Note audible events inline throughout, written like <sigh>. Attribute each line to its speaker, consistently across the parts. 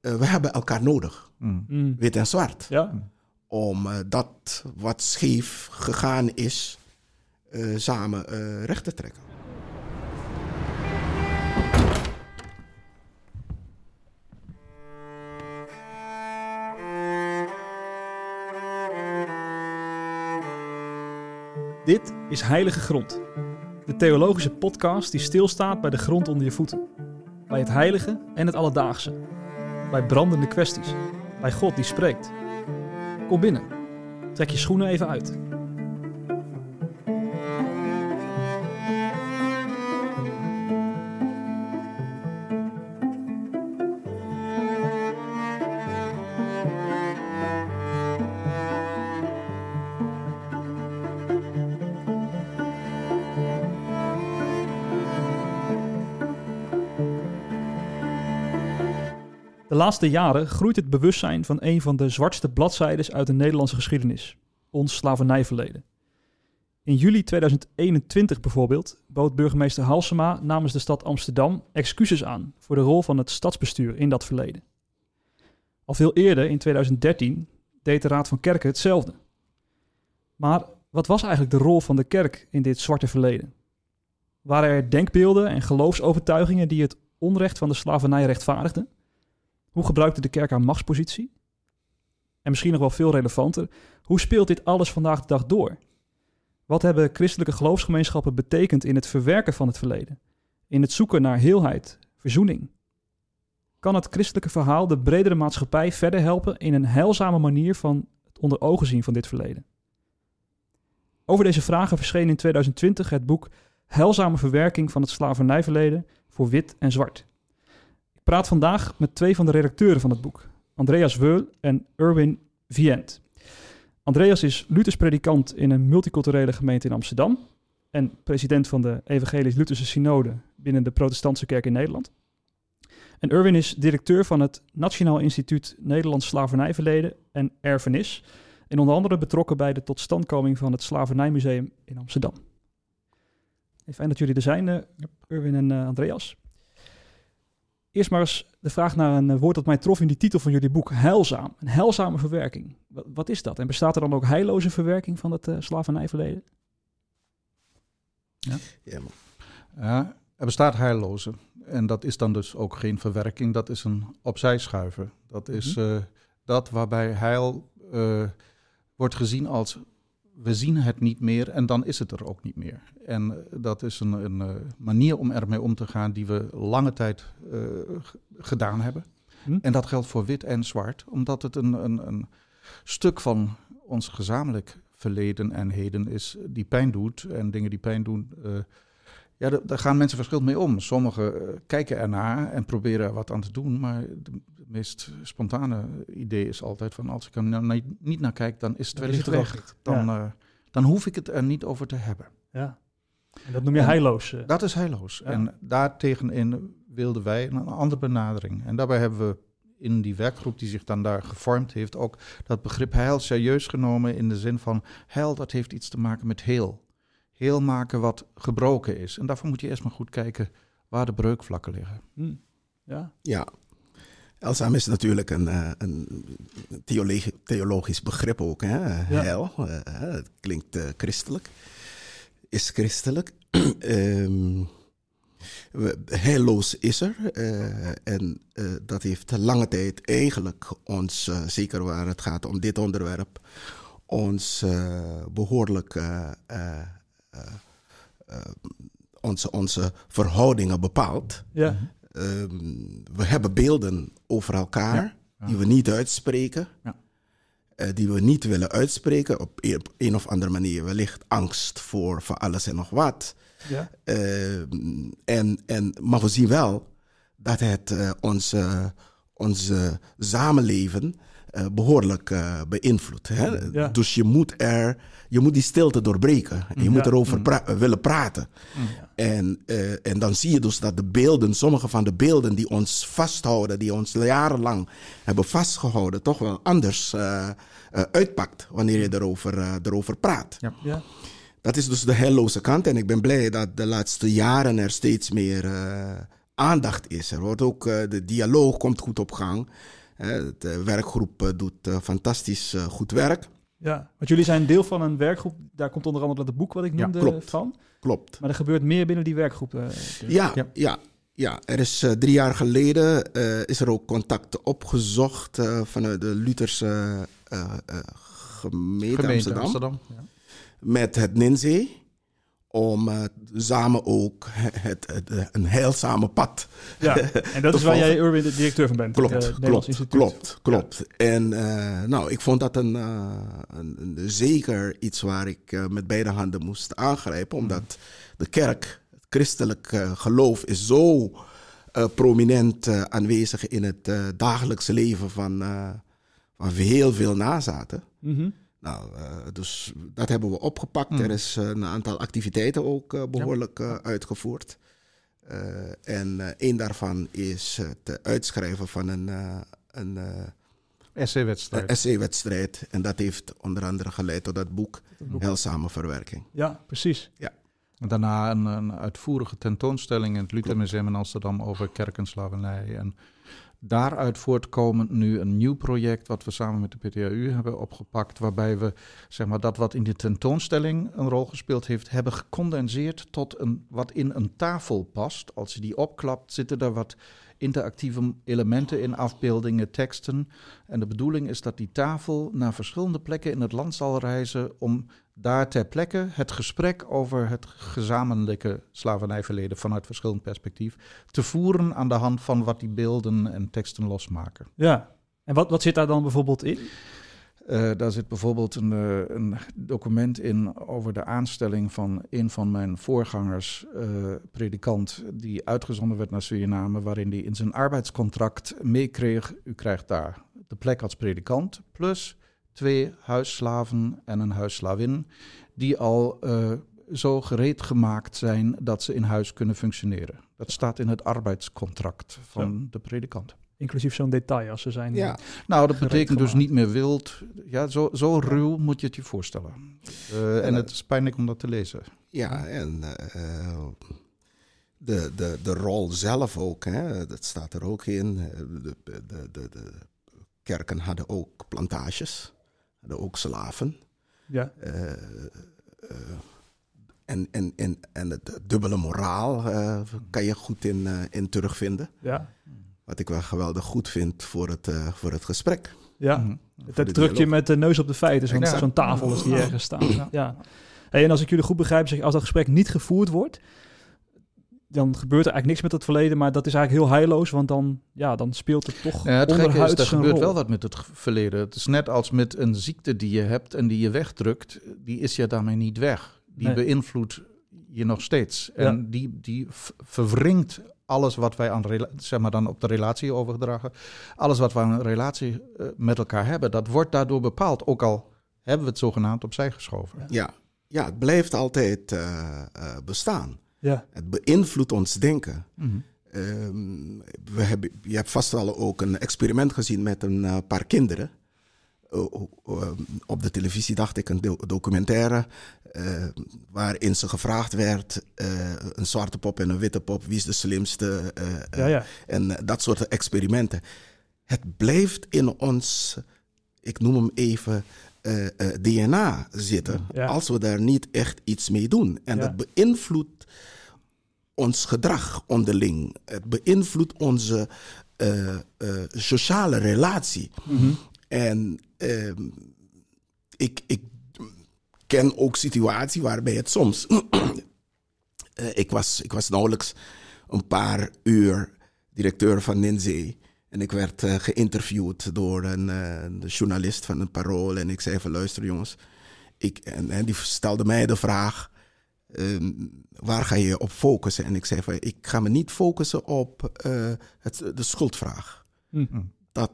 Speaker 1: eh, we hebben elkaar nodig,
Speaker 2: Mm.
Speaker 3: Mm.
Speaker 1: wit en zwart,
Speaker 3: Ja,
Speaker 1: om eh, dat wat scheef gegaan is, eh, samen eh, recht te trekken.
Speaker 3: dit is Heilige Grond. De theologische podcast die stilstaat bij de grond onder je voeten. Bij het heilige en het alledaagse. Bij brandende kwesties. Bij God die spreekt. Kom binnen. Trek je schoenen even uit. Laatste jaren groeit het bewustzijn van een van de zwartste bladzijdes uit de Nederlandse geschiedenis, ons slavernijverleden. In juli 2021 bijvoorbeeld bood burgemeester Halsema namens de stad Amsterdam excuses aan voor de rol van het stadsbestuur in dat verleden. Al veel eerder, in 2013, deed de Raad van Kerken hetzelfde. Maar wat was eigenlijk de rol van de kerk in dit zwarte verleden? Waren er denkbeelden en geloofsovertuigingen die het onrecht van de slavernij rechtvaardigden? Hoe gebruikte de kerk haar machtspositie? En misschien nog wel veel relevanter, hoe speelt dit alles vandaag de dag door? Wat hebben christelijke geloofsgemeenschappen betekend in het verwerken van het verleden? In het zoeken naar heelheid, verzoening? Kan het christelijke verhaal de bredere maatschappij verder helpen in een heilzame manier van het onder ogen zien van dit verleden? Over deze vragen verscheen in 2020 het boek Heilzame verwerking van het slavernijverleden voor wit en zwart. Ik praat vandaag met twee van de redacteuren van het boek, Andreas Weul en Erwin Vient. Andreas is Luthers predikant in een multiculturele gemeente in Amsterdam en president van de Evangelisch-Lutherse Synode binnen de Protestantse Kerk in Nederland. En Erwin is directeur van het Nationaal Instituut Nederlands Slavernijverleden en Erfenis en onder andere betrokken bij de totstandkoming van het Slavernijmuseum in Amsterdam. Fijn dat jullie er zijn, eh, Erwin en eh, Andreas. Eerst maar eens de vraag naar een eh, woord dat mij trof in die titel van jullie boek. Heilzaam. Een heilzame verwerking. Wat, wat is dat? En bestaat er dan ook heilloze verwerking van het eh, slavernijverleden?
Speaker 1: Ja, man.
Speaker 2: Ja, er bestaat heilloze. En dat is dan dus ook geen verwerking, dat is een opzij schuiven. Dat is eh, dat waarbij heil eh, wordt gezien als we zien het niet meer en dan is het er ook niet meer. En eh, dat is een, een eh, manier om ermee om te gaan die we lange tijd eh, gedaan hebben.
Speaker 3: Hm?
Speaker 2: En dat geldt voor wit en zwart, omdat het een, een, een stuk van ons gezamenlijk verleden en heden is die pijn doet. En dingen die pijn doen, ja, da- daar gaan mensen verschillend mee om. Sommigen eh, kijken ernaar en proberen er wat aan te doen, maar de meest spontane idee is altijd van als ik er nou niet- naar kijk, dan is het wellicht
Speaker 3: het
Speaker 2: weg. Dan, eh, dan hoef ik het er niet over te hebben.
Speaker 3: Ja. En dat noem je
Speaker 2: En
Speaker 3: heilloos. eh.
Speaker 2: Dat is heilloos.
Speaker 3: Ja.
Speaker 2: En daartegenin wilden wij een andere benadering. En daarbij hebben we in die werkgroep die zich dan daar gevormd heeft, ook dat begrip heil serieus genomen in de zin van heil, dat heeft iets te maken met heel. Heel maken wat gebroken is. En daarvoor moet je eerst maar goed kijken waar de breukvlakken liggen.
Speaker 3: Hm. Ja.
Speaker 1: Ja. Is natuurlijk een, eh, een theologi- theologisch begrip ook. Hè? Heil, eh, het klinkt eh, christelijk. Is christelijk. <clears throat> Ehm, we- heilloos is er. eh, en eh, dat heeft lange tijd eigenlijk ons, eh, zeker waar het gaat om dit onderwerp, ons eh, behoorlijk eh, eh, eh, eh, onze, onze verhoudingen bepaald.
Speaker 3: Ja.
Speaker 1: Ehm, we hebben beelden over elkaar
Speaker 2: Ja.
Speaker 1: die we niet uitspreken.
Speaker 2: Ja.
Speaker 1: eh, die we niet willen uitspreken op een, op een of andere manier. Wellicht angst voor, voor alles en nog wat.
Speaker 3: Ja.
Speaker 1: Ehm, en, en, maar we zien wel dat het eh, onze, onze samenleven eh, behoorlijk eh, beïnvloedt. Hè?
Speaker 3: Ja.
Speaker 1: Dus je moet, er, je moet die stilte doorbreken. Je moet erover pra- eh, willen praten. En, eh, en dan zie je dus dat de beelden, sommige van de beelden die ons vasthouden, die ons jarenlang hebben vastgehouden, toch wel anders uitpakt wanneer je erover, erover praat.
Speaker 3: Ja.
Speaker 1: Dat is dus de heilloze kant. En ik ben blij dat de laatste jaren er steeds meer aandacht is. Er wordt ook, de dialoog komt goed op gang. De werkgroep doet fantastisch goed werk.
Speaker 3: Ja, want jullie zijn deel van een werkgroep. Daar komt onder andere het boek wat ik noemde
Speaker 1: ja, klopt,
Speaker 3: van.
Speaker 1: Klopt.
Speaker 3: Maar er gebeurt meer binnen die werkgroep.
Speaker 1: Dus. Ja, ja, ja. Ja, er is uh, drie jaar geleden uh, is er ook contact opgezocht uh, vanuit de Lutherse gemeente, gemeente, Amsterdam. Amsterdam ja. Met het NINZE om uh, samen ook het, het, een heilzame pad.
Speaker 3: Ja, en <laughs> dat is waar jij Urban de directeur van bent.
Speaker 1: Klopt, uh, klopt, klopt, klopt. Ja. En uh, nou, ik vond dat een, een, een, zeker iets waar ik met beide handen moest aangrijpen, mm. omdat de kerk, het christelijk geloof, is zo prominent aanwezig in het dagelijkse leven van, van heel veel nazaten. Mm -hmm. Nou, uh, dus dat hebben we opgepakt. Er mm. is uh, een aantal activiteiten ook uh, behoorlijk ja. uitgevoerd. en een daarvan is het uitschrijven van een, een
Speaker 2: essay-wedstrijd.
Speaker 1: essay-wedstrijd. En dat heeft onder andere geleid tot dat boek, boek. Heilzame Verwerking.
Speaker 3: Ja, precies.
Speaker 1: Ja.
Speaker 2: En daarna een, een, uitvoerige tentoonstelling in het Luther Museum in Amsterdam over kerk en slavernij. En daaruit voortkomend nu een nieuw project wat we samen met de PTAU hebben opgepakt, waarbij we zeg maar, dat wat in de tentoonstelling een rol gespeeld heeft, hebben gecondenseerd tot een, wat in een tafel past. Als je die opklapt, zitten er wat interactieve elementen in, afbeeldingen, teksten. En de bedoeling is dat die tafel naar verschillende plekken in het land zal reizen om daar ter plekke het gesprek over het gezamenlijke slavernijverleden vanuit verschillend perspectief te voeren aan de hand van wat die beelden en teksten losmaken.
Speaker 3: Ja, en wat, wat zit daar dan bijvoorbeeld in?
Speaker 2: Uh, daar zit bijvoorbeeld een, uh, een, document in over de aanstelling van een van mijn voorgangers, uh, predikant, die uitgezonden werd naar Suriname, waarin hij in zijn arbeidscontract meekreeg, u krijgt daar de plek als predikant, plus twee huisslaven en een huisslavin, die al uh, zo gereed gemaakt zijn dat ze in huis kunnen functioneren. Dat staat in het arbeidscontract van de predikant.
Speaker 3: Inclusief zo'n detail als ze zijn.
Speaker 2: Ja. Nou, dat betekent dus niet meer wild. Ja, zo, zo ruw moet je het je voorstellen. Uh, en het is pijnlijk om dat te lezen.
Speaker 1: Ja, en uh, de, de, de rol zelf ook, hè, dat staat er ook in. De, de, de, de kerken hadden ook plantages ook slaven.
Speaker 3: Ja.
Speaker 1: Uh, en, en, en, en het dubbele moraal uh, kan je goed in, in terugvinden.
Speaker 3: Ja.
Speaker 1: Wat ik wel geweldig goed vind voor het, voor het gesprek.
Speaker 3: Ja, mm dat druk je met de neus op de feiten. Zo'n ja. zo'n tafel is die ergens staan. Ja. ja. Hey, en als ik jullie goed begrijp, zeg als dat gesprek niet gevoerd wordt, dan gebeurt er eigenlijk niks met het verleden, maar dat is eigenlijk heel heilloos, want dan, ja, dan speelt het toch ja, het onderhuids is,
Speaker 2: Er gebeurt wel wat met het verleden. Het is net als met een ziekte die je hebt en die je wegdrukt, die is je daarmee niet weg. Die beïnvloedt je nog steeds. En die, die verwringt alles wat wij aan zeg maar dan op de relatie overdragen. Alles wat we aan een relatie uh, met elkaar hebben, dat wordt daardoor bepaald. Ook al hebben we het zogenaamd opzij geschoven.
Speaker 1: Ja, ja het blijft altijd uh, uh, bestaan.
Speaker 3: Ja.
Speaker 1: Het beïnvloedt ons denken. Mm we hebben, je hebt vast wel ook een experiment gezien met een uh, paar kinderen. Uh, uh, op de televisie dacht ik een documentaire waarin ze gevraagd werd, een zwarte pop en een witte pop, wie is de slimste?
Speaker 3: Ja, ja.
Speaker 1: En dat soort experimenten. Het blijft in ons, ik noem hem even, DNA zitten, als we daar niet echt iets mee doen. En dat beïnvloedt ons gedrag onderling. Het beïnvloedt onze uh, uh, sociale relatie. Mm-hmm. En uh, ik, ik ken ook situaties waarbij het soms. <clears throat> Eh, ik, was, ik was nauwelijks een paar uur directeur van Ninzee. En ik werd geïnterviewd door een, een, journalist van een parool. En ik zei van luister jongens. Ik, en, en die stelde mij de vraag Ehm, waar ga je op focussen? En ik zei van, ik ga me niet focussen op uh, het, de schuldvraag. Mhm. Dat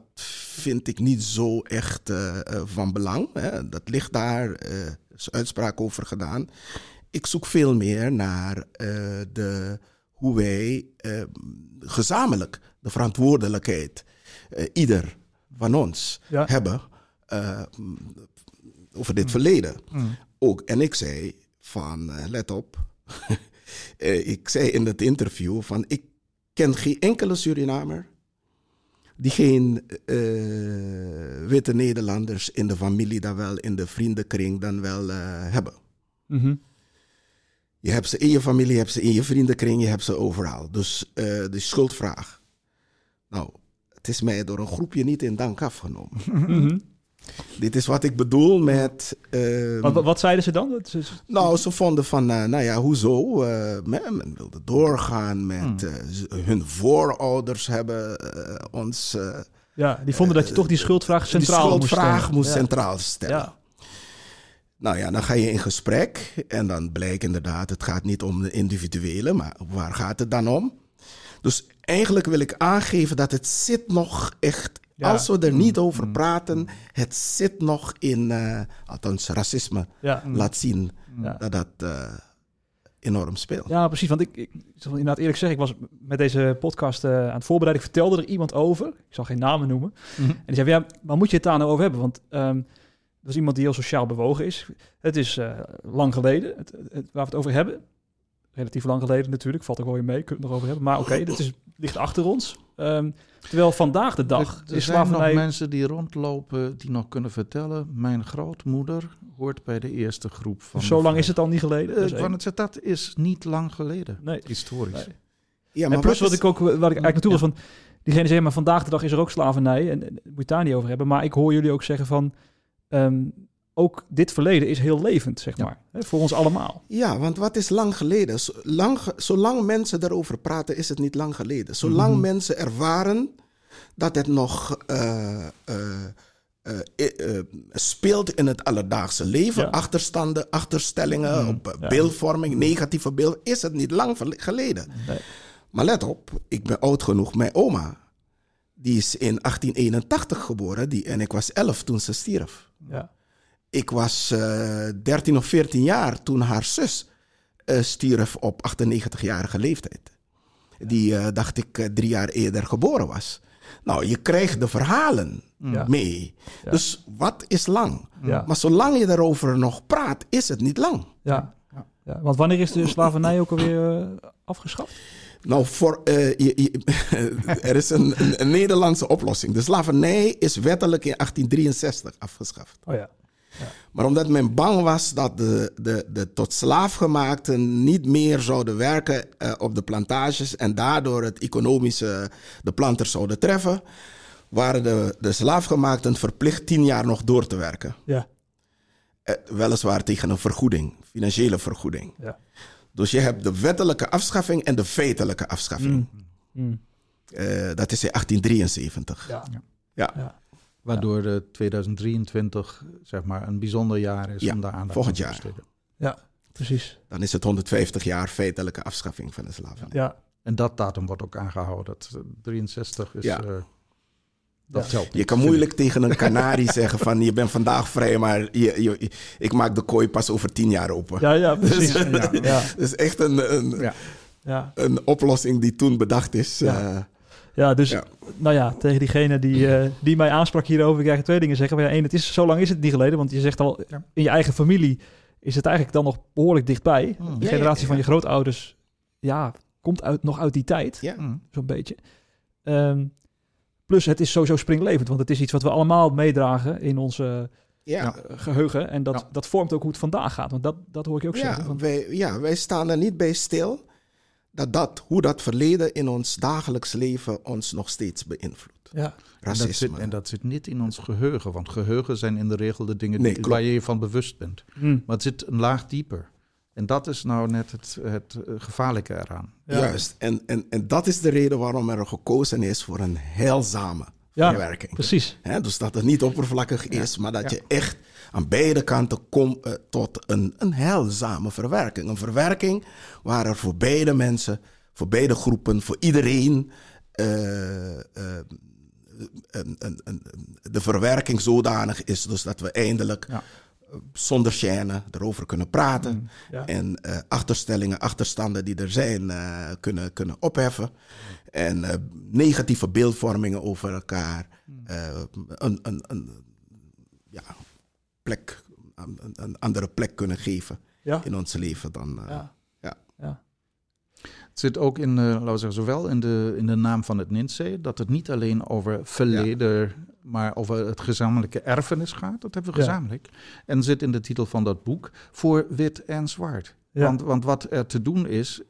Speaker 1: vind ik niet zo echt uh, van belang. Hè. Dat ligt daar, er is uitspraak over gedaan. Ik zoek veel meer naar de, hoe wij gezamenlijk de verantwoordelijkheid, ieder van ons, hebben over dit verleden. Mhm. Ook, en ik zei, van, uh, let op. <laughs> ik zei in het interview van, ik ken geen enkele Surinamer die geen eh, witte Nederlanders in de familie, dan wel in de vriendenkring, dan wel eh, hebben.
Speaker 3: Mhm.
Speaker 1: Je hebt ze in je familie, je hebt ze in je vriendenkring, je hebt ze overal. Dus eh, de schuldvraag. Nou, het is mij door een groepje niet in dank afgenomen. <laughs>
Speaker 3: Mhm.
Speaker 1: Dit is wat ik bedoel met. ehm,
Speaker 3: Wat, wat, zeiden ze dan? Dat is-
Speaker 1: nou, ze vonden van, eh, nou ja, hoezo? Eh, men, men wilde doorgaan met eh, z- hun voorouders hebben eh, ons. eh,
Speaker 3: ja, die vonden dat je toch die schuldvraag
Speaker 1: die
Speaker 3: centraal moest
Speaker 1: schuldvraag
Speaker 3: stellen.
Speaker 1: moest
Speaker 3: Ja.
Speaker 1: centraal stellen.
Speaker 3: Ja.
Speaker 1: Nou ja, dan ga je in gesprek en dan blijkt inderdaad, het gaat niet om de individuele, maar waar gaat het dan om? Dus eigenlijk wil ik aangeven dat het zit nog echt,
Speaker 3: Ja.
Speaker 1: als we er niet over praten, het zit nog in, eh, althans racisme
Speaker 3: Ja.
Speaker 1: laat zien
Speaker 3: Ja.
Speaker 1: dat dat eh, enorm speelt.
Speaker 3: Ja, precies. Want ik, ik zal inderdaad eerlijk zeggen, ik was met deze podcast eh, aan het voorbereiden. Ik vertelde er iemand over. Ik zal geen namen noemen.
Speaker 2: Mhm.
Speaker 3: En die zei, ja, waar moet je het daar nou over hebben? Want ehm dat is iemand die heel sociaal bewogen is. Het is lang geleden, het, het- waar we het over hebben. Relatief lang geleden natuurlijk, valt er gewoon weer mee, kunnen we het nog over hebben. Maar oké, dit is, ligt achter ons. Ehm, terwijl vandaag de dag
Speaker 2: er, er
Speaker 3: is
Speaker 2: zijn nog
Speaker 3: slavernij...
Speaker 2: mensen die rondlopen die nog kunnen vertellen... mijn grootmoeder hoort bij de eerste groep van...
Speaker 3: Zo lang is het al niet geleden.
Speaker 2: Eh,
Speaker 3: Dus
Speaker 2: van het, dat is niet lang geleden,
Speaker 3: Nee.
Speaker 2: historisch.
Speaker 3: Nee.
Speaker 1: Ja,
Speaker 3: en plus wat,
Speaker 1: is-
Speaker 3: ik ook, waar ik eigenlijk naartoe was van... Diegene zei, maar vandaag de dag is er ook slavernij. En, en moet je het daar niet over hebben. Maar ik hoor jullie ook zeggen van... ehm, ook dit verleden is heel levend, zeg
Speaker 2: Ja.
Speaker 3: maar. Hè, voor ons allemaal.
Speaker 1: Ja, want wat is lang geleden? Zo- Lang, ge- zolang mensen daarover praten, is het niet lang geleden. Zolang
Speaker 3: Mhm.
Speaker 1: mensen ervaren dat het nog eh, eh, eh, speelt in het alledaagse leven,
Speaker 3: Ja.
Speaker 1: achterstanden, achterstellingen,
Speaker 3: Mhm.
Speaker 1: op
Speaker 3: Ja.
Speaker 1: beeldvorming, negatieve beeld, is het niet lang geleden.
Speaker 3: Nee.
Speaker 1: Maar let op, ik ben oud genoeg. Mijn oma, die is in 1881 geboren die, en ik was 11 toen ze stierf.
Speaker 3: Ja.
Speaker 1: Ik was eh 13 of 14 jaar toen haar zus eh, stierf op 98-jarige leeftijd. Die, eh, dacht ik, eh, drie jaar eerder geboren was. Nou, je krijgt de verhalen
Speaker 3: Ja.
Speaker 1: mee.
Speaker 3: Ja.
Speaker 1: Dus wat is lang?
Speaker 3: Ja.
Speaker 1: Maar zolang je daarover nog praat, is het niet lang.
Speaker 3: Ja. Ja. Want wanneer is de slavernij ook alweer eh, afgeschaft?
Speaker 1: Nou, voor, eh, je, je- <laughs> er is een, een Nederlandse oplossing. De slavernij is wettelijk in 1863 afgeschaft.
Speaker 3: Oh ja.
Speaker 1: Maar omdat men bang was dat de, de, de tot slaafgemaakten niet meer zouden werken eh, op de plantages en daardoor het economische de planters zouden treffen, waren de, de slaafgemaakten verplicht tien jaar nog door te werken.
Speaker 3: Ja.
Speaker 1: Eh, weliswaar tegen een vergoeding, financiële vergoeding.
Speaker 3: Ja.
Speaker 1: Dus je hebt de wettelijke afschaffing en de feitelijke afschaffing.
Speaker 3: Mm.
Speaker 1: Eh, dat is in 1873.
Speaker 3: Ja.
Speaker 1: Ja.
Speaker 3: Ja.
Speaker 2: Waardoor eh, 2023 zeg maar, een bijzonder jaar is
Speaker 1: Ja,
Speaker 2: om daar aandacht
Speaker 1: volgend
Speaker 2: aan te
Speaker 1: jaar.
Speaker 3: Ja, precies.
Speaker 1: Dan is het 150 jaar feitelijke afschaffing van de slavernij.
Speaker 3: Ja.
Speaker 2: En dat datum wordt ook aangehouden. Dat eh, 63 is...
Speaker 1: Ja.
Speaker 2: eh, dat
Speaker 3: Ja.
Speaker 2: telt
Speaker 1: Je kan moeilijk tegen een kanarie <laughs> zeggen van je bent vandaag vrij, maar je, je- ik maak de kooi pas over tien jaar open.
Speaker 3: Ja, ja, precies. <laughs>
Speaker 2: Ja.
Speaker 3: Ja.
Speaker 1: Dat is echt een, een,
Speaker 2: Ja.
Speaker 3: Ja.
Speaker 1: een oplossing die toen bedacht is.
Speaker 3: Ja. Ja, dus
Speaker 1: Ja.
Speaker 3: nou ja, tegen diegene die, eh, die mij aansprak hierover, ik eigenlijk twee dingen zeggen. Maar ja, één, het is, zo lang is het niet geleden, want je zegt al, in je eigen familie is het eigenlijk dan nog behoorlijk dichtbij.
Speaker 2: Mm.
Speaker 3: De
Speaker 1: Ja,
Speaker 3: generatie
Speaker 1: ja, ja.
Speaker 3: van je grootouders, ja, komt uit, nog uit die tijd,
Speaker 1: ja.
Speaker 2: Mm.
Speaker 3: zo'n beetje. Ehm, plus, het is sowieso springlevend, want het is iets wat we allemaal meedragen in onze
Speaker 1: Ja.
Speaker 3: eh, geheugen. En dat,
Speaker 2: Ja.
Speaker 3: dat vormt ook hoe het vandaag gaat, want dat, dat hoor ik je ook zeggen.
Speaker 1: Ja,
Speaker 3: Want-
Speaker 1: wij, ja, wij staan er niet bij stil dat, dat hoe dat verleden in ons dagelijks leven ons nog steeds beïnvloedt.
Speaker 3: ja.
Speaker 2: En dat,
Speaker 1: Racisme.
Speaker 2: zit, en dat zit niet in ons geheugen. Want geheugen zijn in de regel de dingen
Speaker 1: Nee,
Speaker 2: die- waar je je van bewust bent.
Speaker 3: Hm.
Speaker 2: Maar het zit een laag dieper. En dat is nou net het, het eh, gevaarlijke eraan.
Speaker 3: Ja.
Speaker 1: Juist. En, en, en dat is de reden waarom er gekozen is voor een heilzame
Speaker 3: Ja,
Speaker 1: verwerking.
Speaker 3: Precies.
Speaker 1: Hè, dus dat het niet oppervlakkig is, maar dat
Speaker 2: Ja.
Speaker 1: je echt aan beide kanten komt eh, tot een, een heilzame verwerking. Een verwerking waar er voor beide mensen, voor beide groepen, voor iedereen eh, eh, een, een, een, de verwerking zodanig is dus dat we eindelijk
Speaker 2: Ja.
Speaker 1: eh, zonder chaîne erover kunnen praten.
Speaker 3: Mm, Ja.
Speaker 1: En achterstellingen, achterstanden die er zijn, kunnen, kunnen opheffen. En negatieve beeldvormingen over elkaar. eh, een, een, plek, een, een andere plek kunnen geven
Speaker 3: Ja.
Speaker 1: in ons leven dan. eh,
Speaker 3: Ja.
Speaker 1: ja.
Speaker 3: ja.
Speaker 2: Het zit ook in, uh, laten we zeggen, zowel in de, in de naam van het NINSE, dat het niet alleen over verleden, maar over het gezamenlijke erfenis gaat. Dat hebben we gezamenlijk. En zit in de titel van dat boek voor wit en zwart. Want, want wat er te doen is, eh,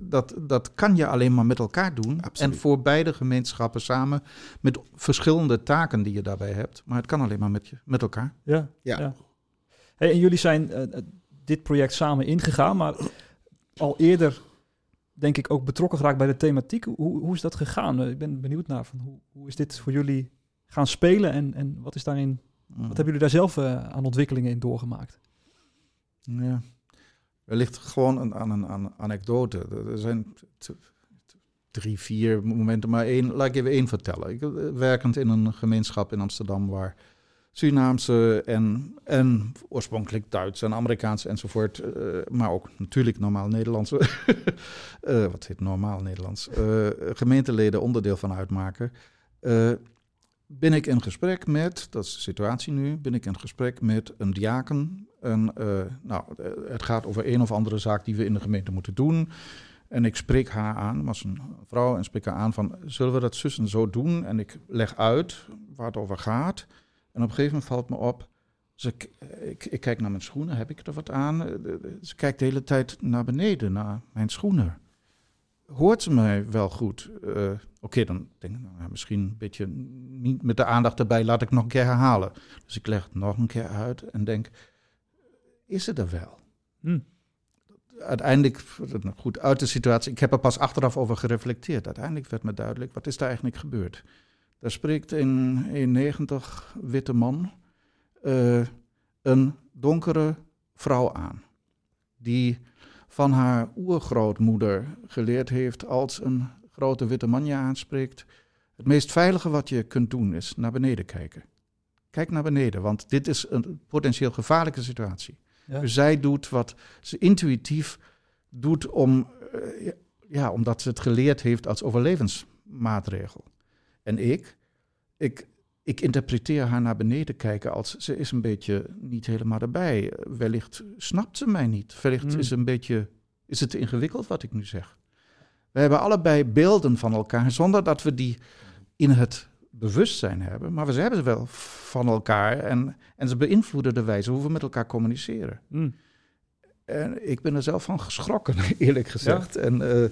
Speaker 2: dat, dat kan je alleen maar met elkaar doen. En voor beide gemeenschappen samen, met verschillende taken die je daarbij hebt. Maar het kan alleen maar met, je, met elkaar.
Speaker 3: Ja, ja. Hey, en jullie zijn uh, dit project samen ingegaan, maar al eerder denk ik ook betrokken geraakt bij de thematiek. Hoe, hoe is dat gegaan? Ik ben benieuwd naar van hoe, hoe is dit voor jullie gaan spelen en, en wat is daarin, wat mm. hebben jullie daar zelf uh, aan ontwikkelingen in doorgemaakt?
Speaker 2: Ja, wellicht gewoon een, aan een anekdote. Er zijn drie, vier momenten, maar één, laat ik even één vertellen. Ik, eh, werkend in een gemeenschap in Amsterdam waar Surinaamse en, en oorspronkelijk Duits en Amerikaans enzovoort, uh, maar ook natuurlijk normaal Nederlandse, uh, <laughs> wat heet normaal Nederlands, gemeenteleden onderdeel van uitmaken. Ben ik in gesprek met, dat is de situatie nu, ben ik in gesprek met een diaken. En, nou, het gaat over een of andere zaak die we in de gemeente moeten doen. En ik spreek haar aan, was een vrouw, en spreek haar aan van, zullen we dat zus en zo doen? En ik leg uit waar het over gaat. En op een gegeven moment valt me op, ze, ik, ik, kijk naar mijn schoenen, heb ik er wat aan? Eh, ze kijkt de hele tijd naar beneden, naar mijn schoenen. Hoort ze mij wel goed? Uh, Oké, dan denk ik, nou, misschien een beetje niet met de aandacht erbij, laat ik nog een keer herhalen. Dus ik leg het nog een keer uit en denk, is het er wel? Hm. Uiteindelijk, goed, uit de situatie, ik heb er pas achteraf over gereflecteerd. Uiteindelijk werd me duidelijk, wat is daar eigenlijk gebeurd? Daar spreekt een 90 witte man uh, een donkere vrouw aan. Die van haar oergrootmoeder geleerd heeft als een grote witte man je aanspreekt. Het meest veilige wat je kunt doen is naar beneden kijken. Kijk naar beneden, want dit is een potentieel gevaarlijke situatie. Dus zij doet wat ze intuïtief doet om, uh, ja, omdat ze het geleerd heeft als overlevensmaatregel. En ik, ik, ik interpreteer haar naar beneden kijken als ze is een beetje niet helemaal erbij. Wellicht snapt ze mij niet. Wellicht mm. is, een beetje, is het te ingewikkeld wat ik nu zeg. We hebben allebei beelden van elkaar zonder dat we die in het bewustzijn hebben. Maar we hebben ze wel van elkaar en, en ze beïnvloeden de wijze hoe we met elkaar communiceren. Mm. En ik ben er zelf van geschrokken, <laughs> eerlijk gezegd. En uh,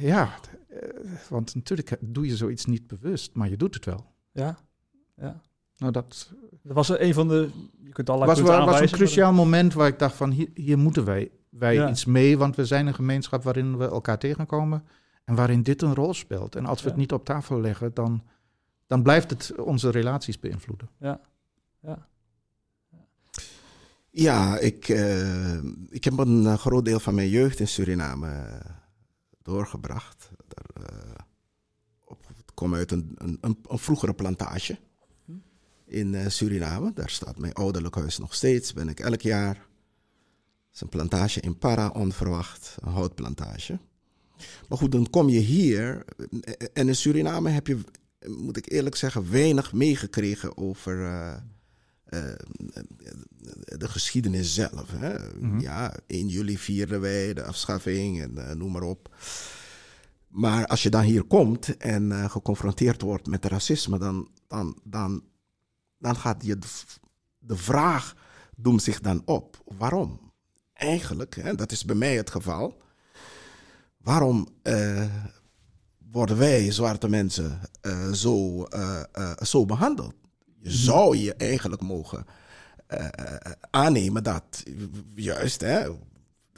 Speaker 2: ja, eh, want natuurlijk doe je zoiets niet bewust, maar je doet het wel.
Speaker 3: Ja, ja.
Speaker 2: Nou, dat,
Speaker 3: dat was een van de. Je kunt
Speaker 2: al was, wel, was een cruciaal moment waar ik dacht van hier, hier moeten wij, wij iets mee, want we zijn een gemeenschap waarin we elkaar tegenkomen en waarin dit een rol speelt. En als we het niet op tafel leggen, dan, dan blijft het onze relaties beïnvloeden.
Speaker 3: Ja, ja.
Speaker 1: Ja, ik, uh, ik heb een groot deel van mijn jeugd in Suriname doorgebracht. Daar, uh, kom uit een, een, een, vroegere plantage in uh, Suriname. Daar staat mijn ouderlijk huis nog steeds. Ben ik elk jaar. Het is een plantage in Para, onverwacht. Een houtplantage. Maar goed, dan kom je hier. En in Suriname heb je, moet ik eerlijk zeggen, weinig meegekregen over uh, de geschiedenis zelf. Hè. Mm -hmm. Ja, 1 juli vierden wij de afschaffing en uh, noem maar op. Maar als je dan hier komt en uh, geconfronteerd wordt met racisme, dan, dan, dan, dan gaat je de, de vraag doemt zich dan op. Waarom? Eigenlijk, hè, dat is bij mij het geval. Waarom uh, worden wij, zwarte mensen, uh, zo, zo behandeld? Je mhm. zou je eigenlijk mogen aannemen dat, juist, hè,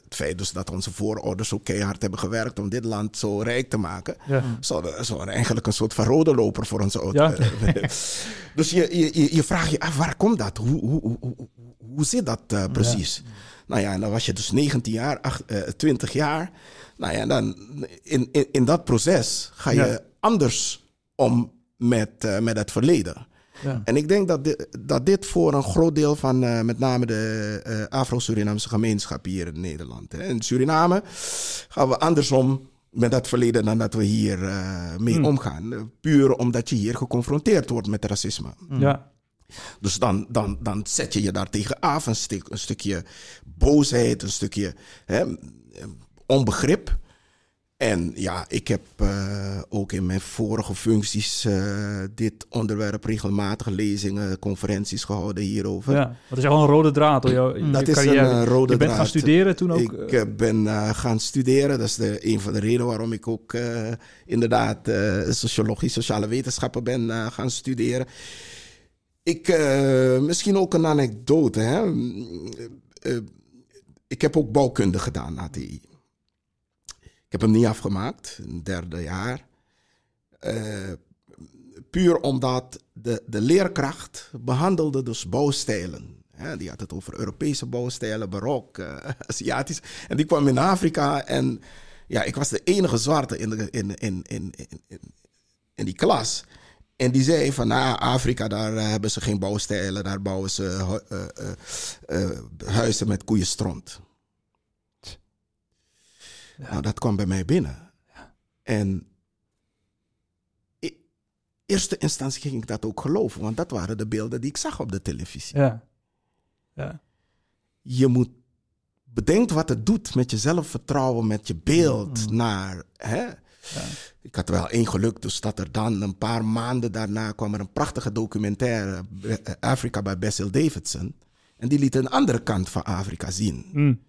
Speaker 1: het feit dus dat onze voorouders zo keihard hebben gewerkt om dit land zo rijk te maken, ja. zou, eigenlijk een soort van rode loper voor onze auto. Ja. <laughs> dus je, je, je vraagt je af, waar komt dat? Hoe, hoe, hoe, hoe zit dat uh, precies? Nou ja, dan was je dus 19 jaar, 8, uh, 20 jaar. Nou ja, dan in, in, in dat proces ga je anders om met, uh, met het verleden. Ja. En ik denk dat dit, dat dit voor een groot deel van uh, met name de uh, Afro-Surinaamse gemeenschap hier in Nederland. Hè. In Suriname gaan we andersom met dat verleden dan dat we hier uh, mee hmm. omgaan. Puur omdat je hier geconfronteerd wordt met racisme.
Speaker 3: Hmm. Ja.
Speaker 1: Dus dan, dan, dan zet je je daar tegen af. Een, stuk, een stukje boosheid, een stukje hè, onbegrip. En ja, ik heb uh, ook in mijn vorige functies uh, dit onderwerp regelmatig lezingen, conferenties gehouden hierover.
Speaker 3: Ja, dat is gewoon een rode draad door jou,
Speaker 1: dat is een rode draad.
Speaker 3: Je bent gaan studeren toen ook?
Speaker 1: Ik ben gaan studeren. Dat is de, een van de redenen waarom ik ook inderdaad sociologie, sociale wetenschappen ben gaan studeren. Ik, misschien ook een anekdote. Hè? ik heb ook bouwkunde gedaan aan TI. Heb hem niet afgemaakt, een derde jaar. Uh, puur omdat de, de leerkracht behandelde dus bouwstijlen. Hè, die had het over Europese bouwstijlen, barok, uh, <laughs> Aziatisch. En die kwam in Afrika en ja, ik was de enige zwarte in, de, in, in, in, in, in die klas. En die zei van, nou, Afrika, daar uh, hebben ze geen bouwstijlen. Daar bouwen ze huizen met koeienstront. Nou, dat kwam bij mij binnen. Ja. En in eerste instantie ging ik dat ook geloven, want dat waren de beelden die ik zag op de televisie.
Speaker 3: Ja. Ja.
Speaker 1: Je moet bedenken wat het doet met je zelfvertrouwen, met je beeld mm. naar. Hè? Ja. Ik had wel één geluk, dus dat er dan een paar maanden daarna kwam er een prachtige documentaire, eh, Afrika bij Basil Davidson. En die liet een andere kant van Afrika zien. Mm.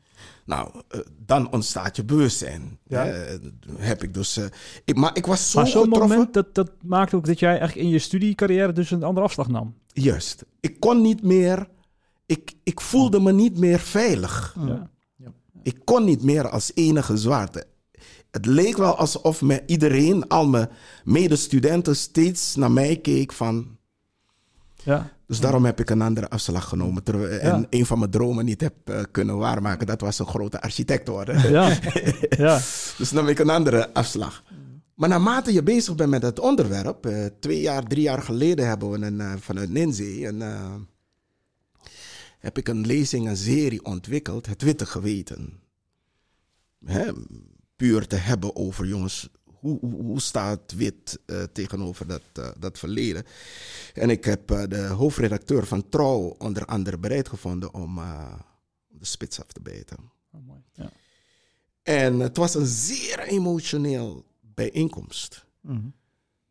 Speaker 1: Nou, uh, dan ontstaat je bewustzijn. Ja. heb ik dus. Uh, ik, maar ik was zo.
Speaker 3: Maar zo'n moment dat, dat maakte ook dat jij eigenlijk in je studiecarrière dus een andere afslag nam.
Speaker 1: Juist. Ik kon niet meer. Ik, ik voelde me niet meer veilig. Ja. ja. Ik kon niet meer als enige zwarte. Het leek wel alsof me iedereen, al mijn medestudenten, steeds naar mij keek van. Ja. Dus daarom heb ik een andere afslag genomen. En een van mijn dromen niet heb uh, kunnen waarmaken. Dat was een grote architect worden. Ja. ja. <laughs> dus nam ik een andere afslag. Maar naarmate je bezig bent met het onderwerp. Uh, twee jaar, drie jaar geleden hebben we een, uh, vanuit Ninzee... Een, heb ik een lezing, een serie ontwikkeld. Het Witte Geweten. Hè? Puur te hebben over jongens hoe, hoe, staat wit uh, tegenover dat, uh, dat verleden? En ik heb uh, de hoofdredacteur van Trouw onder andere bereid gevonden om de spits af te bijten. Oh, mooi. Ja. En het was een zeer emotioneel bijeenkomst. Mm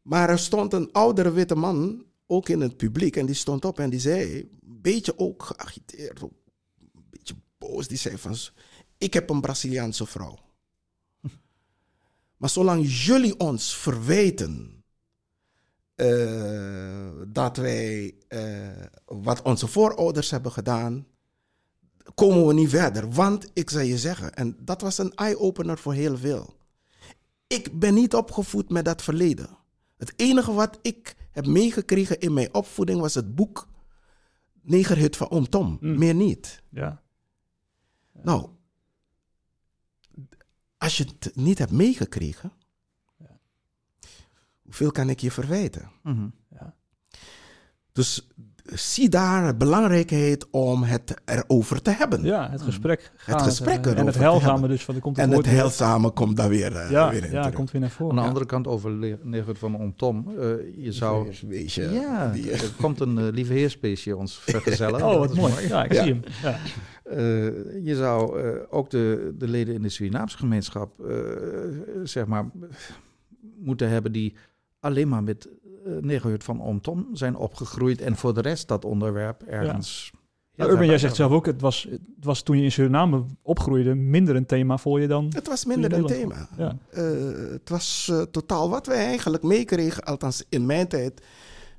Speaker 1: Maar er stond een oudere witte man ook in het publiek en die stond op en die zei, een beetje ook geagiteerd, een beetje boos, die zei van, ik heb een Braziliaanse vrouw. Maar zolang jullie ons verwijten uh, dat wij uh, wat onze voorouders hebben gedaan, komen we niet verder. Want ik zal je zeggen, en dat was een eye-opener voor heel veel. Ik ben niet opgevoed met dat verleden. Het enige wat ik heb meegekregen in mijn opvoeding was het boek Negerhut van Oom Tom. Mm. Meer niet. Ja. Nou, als je het niet hebt meegekregen, ja. hoeveel kan ik je verwijten? Mm ja. Dus zie daar de belangrijkheid om het erover te hebben.
Speaker 3: Ja, het gesprek.
Speaker 1: Het gesprek erover
Speaker 3: En het heilzame dus van de komt
Speaker 1: En het heilzame komt daar weer, uh,
Speaker 3: ja,
Speaker 1: weer in
Speaker 3: Ja, komt weer naar voren.
Speaker 2: Aan de andere kant over Nevert van Om Tom. Uh, je zou... Ja, die, er komt een uh, lieve heerspeesje ons <laughs> vergezellen.
Speaker 3: oh, wat mooi. mooi. Ja, ik zie hem. Ja.
Speaker 2: Uh, je zou uh, ook de, de leden in de Surinaamse gemeenschap, uh, zeg maar, moeten hebben die alleen maar met Negerhut van Omtom zijn opgegroeid en voor de rest dat onderwerp ergens...
Speaker 3: Ja. Urban, jij zegt zelf ook, het was, het was toen je in Suriname opgroeide minder een thema voor je dan...
Speaker 1: Het was minder een thema. Ja. het was totaal wat wij eigenlijk meekregen, althans in mijn tijd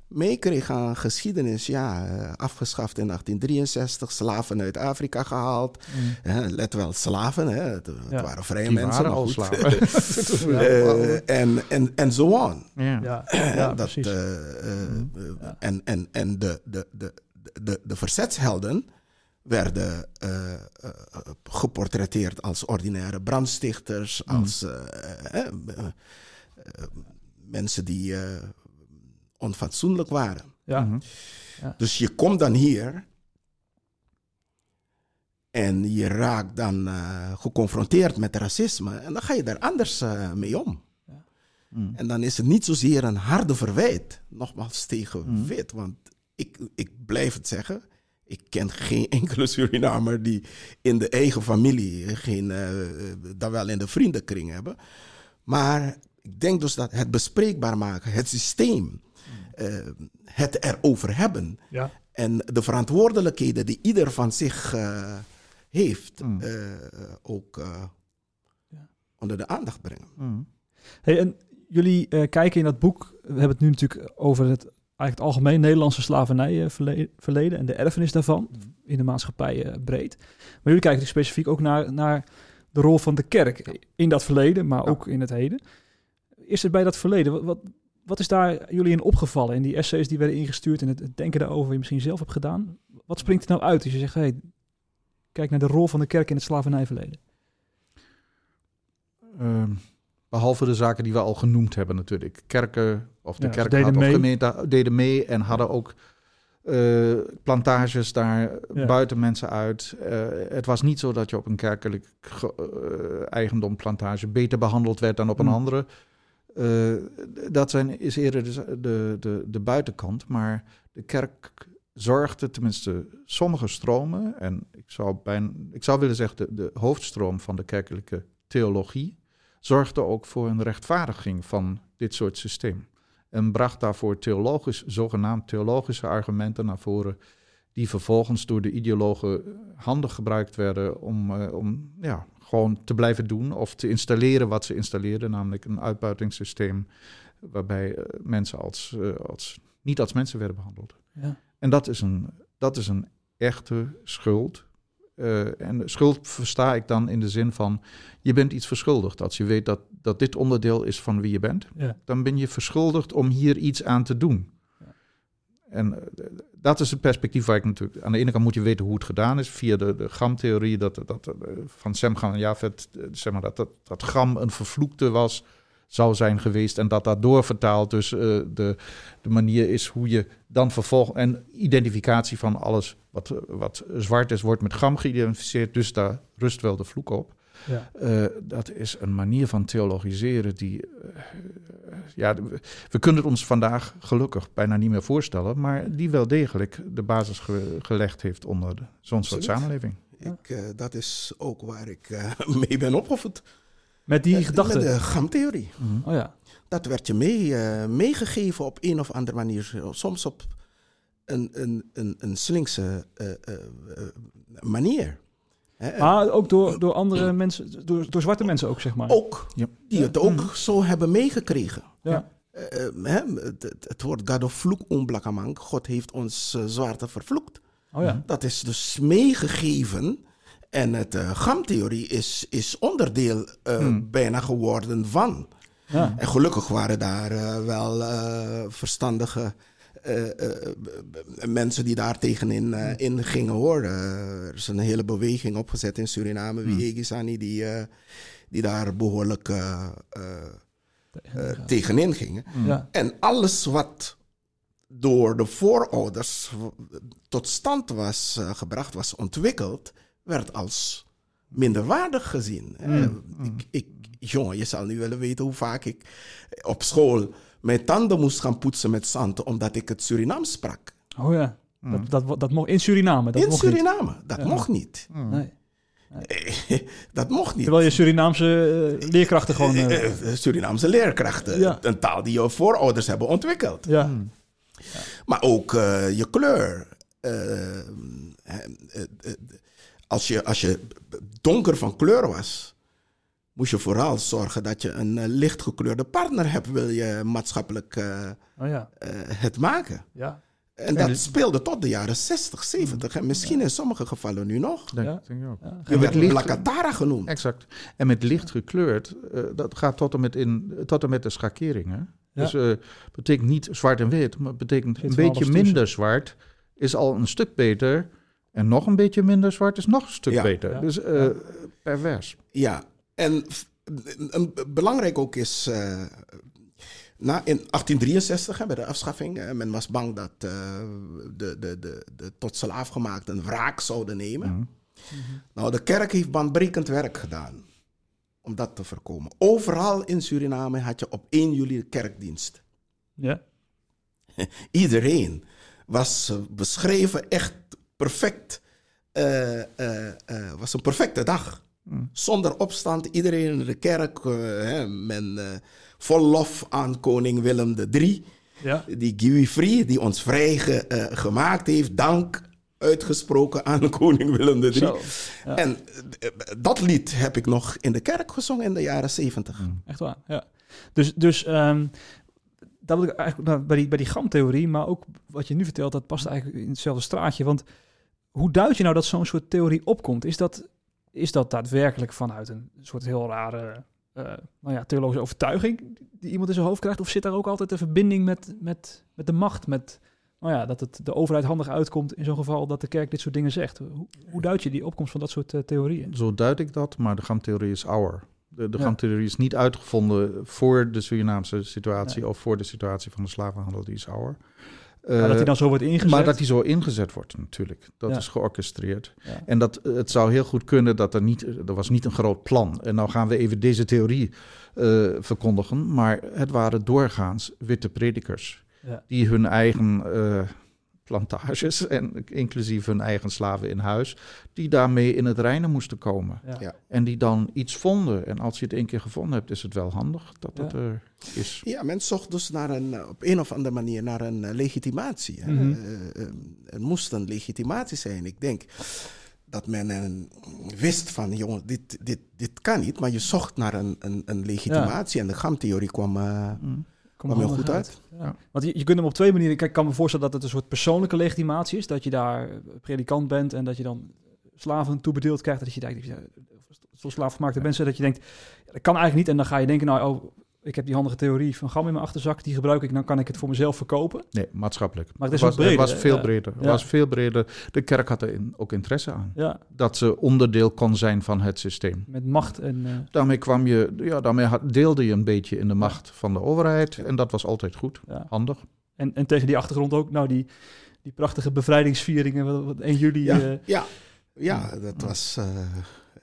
Speaker 1: meekreeg aan geschiedenis, ja, uh, afgeschaft in 1863, slaven uit Afrika gehaald. Mm. let wel, slaven, hè, het, het waren vrije mensen.
Speaker 2: Waren al slaven. <laughs>
Speaker 1: uh, en, en, en zo on.
Speaker 3: Ja, ja, ja
Speaker 1: dat, uh, En, en, en de, de, de, de, de verzetshelden werden geportretteerd als ordinaire brandstichters, mm. als mensen die onfatsoenlijk waren. Ja. Mhm. ja. Dus je komt dan hier en je raakt dan uh, geconfronteerd met racisme en dan ga je daar anders uh, mee om. Ja. Mm. En dan is het niet zozeer een harde verwijt, nogmaals tegen mm. wit, want ik, ik blijf het zeggen. Ik ken geen <laughs> enkele Surinamer die in de eigen familie geen, uh, dan wel in de vriendenkring hebben. Maar ik denk dus dat het bespreekbaar maken, het systeem, uh, het erover hebben
Speaker 3: ja.
Speaker 1: en de verantwoordelijkheden die ieder van zich uh, heeft, mm. ook ja. onder de aandacht brengen.
Speaker 3: Mm. Hey, en jullie kijken in dat boek, we hebben het nu natuurlijk over het eigenlijk het algemeen Nederlandse slavernijverleden en de erfenis daarvan mm. in de maatschappij breed. Maar jullie kijken dus specifiek ook naar, naar de rol van de kerk in dat verleden, maar ook in het heden. Is het bij dat verleden, wat, wat, wat, is daar jullie in opgevallen in die essays die werden ingestuurd en het, denken daarover wat je misschien zelf hebt gedaan? Wat springt er nou uit als je zegt, hey, kijk naar de rol van de kerk in het slavernijverleden?
Speaker 2: Uh, behalve de zaken die we al genoemd hebben natuurlijk. Kerken of de ja, kerk deden, mee. gemeente deden mee en hadden ook uh, plantages daar buiten mensen uit. Uh, het was niet zo dat je op een kerkelijk uh, eigendomplantage beter behandeld werd dan op een mm. Andere. dat zijn, is eerder de, de, de, buitenkant. Maar de kerk zorgde, tenminste sommige stromen, en ik zou, bijna, ik zou willen zeggen de, de hoofdstroom van de kerkelijke theologie, zorgde ook voor een rechtvaardiging van dit soort systeem en bracht daarvoor theologisch, zogenaamd theologische argumenten naar voren, die vervolgens door de ideologen handig gebruikt werden om, uh, om ja, gewoon te blijven doen of te installeren wat ze installeerden, namelijk een uitbuitingssysteem waarbij uh, mensen als, uh, als, niet als mensen werden behandeld.
Speaker 3: Ja.
Speaker 2: En dat is, een, dat is een echte schuld uh, en schuld versta ik dan in de zin van, je bent iets verschuldigd. Als je weet dat, dat dit onderdeel is van wie je bent,
Speaker 3: ja.
Speaker 2: dan ben je verschuldigd om hier iets aan te doen. En uh, dat is het perspectief waar ik natuurlijk... Aan de ene kant moet je weten hoe het gedaan is, via de, de gramtheorie dat, dat, uh, van Semgan en Javet, zeg maar, dat, dat, dat gram een vervloekte was zou zijn geweest. En dat dat doorvertaald dus de, de manier is hoe je dan vervolg... En identificatie van alles wat, wat zwart is, wordt met gram geïdentificeerd. Dus daar rust wel de vloek op.
Speaker 3: Ja.
Speaker 2: Uh, dat is een manier van theologiseren die... Uh, ja, we kunnen het ons vandaag gelukkig bijna niet meer voorstellen... maar die wel degelijk de basis ge gelegd heeft onder zo'n soort samenleving.
Speaker 1: Ik, uh, dat is ook waar ik <laughs> mee ben opgevoed.
Speaker 3: Met die gedachte?
Speaker 1: Met de gamtheorie.
Speaker 3: Mm -hmm. Oh ja.
Speaker 1: Dat werd je mee, uh, meegegeven op een of andere manier. Soms op een, een, een, een slinkse uh,
Speaker 3: Maar ook door, door andere mensen, door, door zwarte mensen ook, zeg maar.
Speaker 1: Ook, ja. die het ook mm. zo hebben meegekregen.
Speaker 3: Ja.
Speaker 1: het, het woord God of vloek onblakkamang. God heeft ons zwarte vervloekt.
Speaker 3: Oh ja.
Speaker 1: Dat is dus meegegeven en het uh, gamtheorie is, is onderdeel uh, hmm. bijna geworden van.
Speaker 3: Ja.
Speaker 1: En gelukkig waren daar uh, wel verstandige mensen die daar tegenin in gingen hoor. er is een hele beweging opgezet in Suriname, wie Egisani, hmm. die, die daar behoorlijk Tegen, tegenin gingen.
Speaker 3: Hmm. Ja.
Speaker 1: En alles wat door de voorouders tot stand was gebracht, was ontwikkeld werd als minderwaardig gezien.
Speaker 3: Mm.
Speaker 1: Ik, ik, jongen, je zal nu willen weten hoe vaak ik op school mijn tanden moest gaan poetsen met zand, omdat ik het Surinaams sprak.
Speaker 3: Oh ja, mm. dat, dat, dat mocht in Suriname. Dat
Speaker 1: in
Speaker 3: mocht
Speaker 1: Suriname,
Speaker 3: niet.
Speaker 1: dat ja. mocht niet.
Speaker 3: Mm. Nee. <laughs>
Speaker 1: dat mocht niet.
Speaker 3: Terwijl je Surinaamse uh, leerkrachten gewoon... Uh... <laughs>
Speaker 1: Surinaamse leerkrachten.
Speaker 3: Ja.
Speaker 1: Een taal die je voorouders hebben ontwikkeld.
Speaker 3: Ja.
Speaker 2: Hmm.
Speaker 1: ja. Maar ook uh, je kleur als je, als je donker van kleur was, moest je vooral zorgen dat je een uh, lichtgekleurde partner hebt, wil je maatschappelijk uh,
Speaker 3: oh ja.
Speaker 1: uh, het maken.
Speaker 3: Ja.
Speaker 1: En dat speelde tot de jaren 60, 70 en misschien in sommige gevallen nu nog.
Speaker 2: Ja. Ja. Denk ik ook.
Speaker 1: Ja. Je werd Blakatara genoemd.
Speaker 2: Exact. En met licht gekleurd, dat gaat tot en met, in, tot en met de schakeringen. Dus het betekent niet zwart en wit, maar het betekent een beetje minder zwart is al een stuk beter en nog een beetje minder zwart is nog een stuk
Speaker 1: ja,
Speaker 2: beter.
Speaker 3: ja,
Speaker 2: dus uh,
Speaker 3: ja.
Speaker 2: pervers.
Speaker 1: Ja, en een, belangrijk ook is. Uh, na, in 1863, hè, bij de afschaffing, uh, men was bang dat uh, de, de, de, de tot slaafgemaakten een wraak zouden nemen.
Speaker 2: Mhm.
Speaker 3: Mm -hmm.
Speaker 1: Nou, de kerk heeft baanbrekend werk gedaan om dat te voorkomen. Overal in Suriname had je op 1 juli de kerkdienst.
Speaker 3: Ja. <laughs>
Speaker 1: Iedereen was beschreven echt perfect, eh, eh, eh, was een perfecte dag.
Speaker 2: Mm.
Speaker 1: Zonder opstand, iedereen in de kerk, eh, hè, men eh, vol lof aan koning Willem III.
Speaker 3: Ja.
Speaker 1: Die Free, die ons vrij ge- eh, gemaakt heeft. Dank uitgesproken aan <laughs> koning Willem III.
Speaker 3: Zo. Ja.
Speaker 1: En dat lied heb ik nog in de kerk gezongen in de jaren zeventig.
Speaker 3: Echt waar, ja. Dus, dus ehm, dat wil ik eigenlijk nou, bij die, bij die gamtheorie, maar ook wat je nu vertelt, dat past eigenlijk in hetzelfde straatje. Want hoe duid je nou dat zo'n soort theorie opkomt? Is dat, is dat daadwerkelijk vanuit een soort heel rare eh, nou ja, theologische overtuiging die iemand in zijn hoofd krijgt? Of zit daar ook altijd een verbinding met, met, met de macht? Met, nou ja, dat het de overheid handig uitkomt in zo'n geval dat de kerk dit soort dingen zegt. Hoe, hoe duid je die opkomst van dat soort eh, theorieën?
Speaker 2: Zo duid ik dat, maar de gamtheorie is ouder. De, de
Speaker 3: Ja.
Speaker 2: gamtheorie is niet uitgevonden voor de Surinaamse situatie of voor de situatie van de slavenhandel, die is ouder.
Speaker 3: Maar dat
Speaker 2: Eh,
Speaker 3: die dan zo wordt ingezet?
Speaker 2: Maar dat die zo ingezet wordt, natuurlijk. Dat
Speaker 3: Ja.
Speaker 2: is georchestreerd.
Speaker 3: Ja.
Speaker 2: En dat, het zou heel goed kunnen dat er niet... Er was niet een groot plan. En nou gaan we even deze theorie eh, verkondigen. Maar het waren doorgaans witte predikers.
Speaker 3: Ja.
Speaker 2: Die hun eigen eh, plantages, en inclusief hun eigen slaven in huis... die daarmee in het reinen moesten komen.
Speaker 3: Ja.
Speaker 1: Ja.
Speaker 2: En die dan iets vonden. En als je het één keer gevonden hebt, is het wel handig dat
Speaker 3: Ja.
Speaker 2: het er is.
Speaker 1: Ja, men zocht dus naar een, op een of andere manier naar een eh, legitimatie. hè.
Speaker 3: Mhm.
Speaker 1: Eh, eh, er moest een legitimatie zijn. Ik denk dat men een, wist van, jongen, dit, dit, dit kan niet. Maar je zocht naar een, een, een legitimatie. En de gamtheorie kwam, eh,
Speaker 2: Mm.
Speaker 3: Komt
Speaker 1: kwam heel goed uit.
Speaker 3: Ja. Want je, je kunt hem op twee manieren... Kijk, ik kan me voorstellen dat het een soort persoonlijke legitimatie is. Dat je daar eh, predikant bent en dat je dan slaven toebedeeld krijgt. Dat je denkt, ja, zoals slaafgemaakte mensen, dat je denkt... Ja, dat kan eigenlijk niet. En dan ga je denken, nou, oh, ik heb die handige theorie van Gam in mijn achterzak. Die gebruik ik, dan kan ik het voor mezelf verkopen.
Speaker 2: Nee, maatschappelijk.
Speaker 3: Maar het is
Speaker 2: was,
Speaker 3: ook breder,
Speaker 2: was veel
Speaker 3: Ja.
Speaker 2: breder. Het
Speaker 3: Ja.
Speaker 2: was veel breder. De kerk had er in- ook interesse aan.
Speaker 3: Ja,
Speaker 2: Dat ze onderdeel kon zijn van het systeem.
Speaker 3: met macht en... eh,
Speaker 2: Daarmee kwam je, ja, daarmee had- deelde je een beetje in de macht van de overheid. En dat was altijd goed.
Speaker 3: ja.
Speaker 2: Handig.
Speaker 3: En, en tegen die achtergrond ook, nou, die, die prachtige bevrijdingsvieringen. Wat, wat 1 juli,
Speaker 1: Ja,
Speaker 3: eh,
Speaker 1: ja, ja, dat was... eh,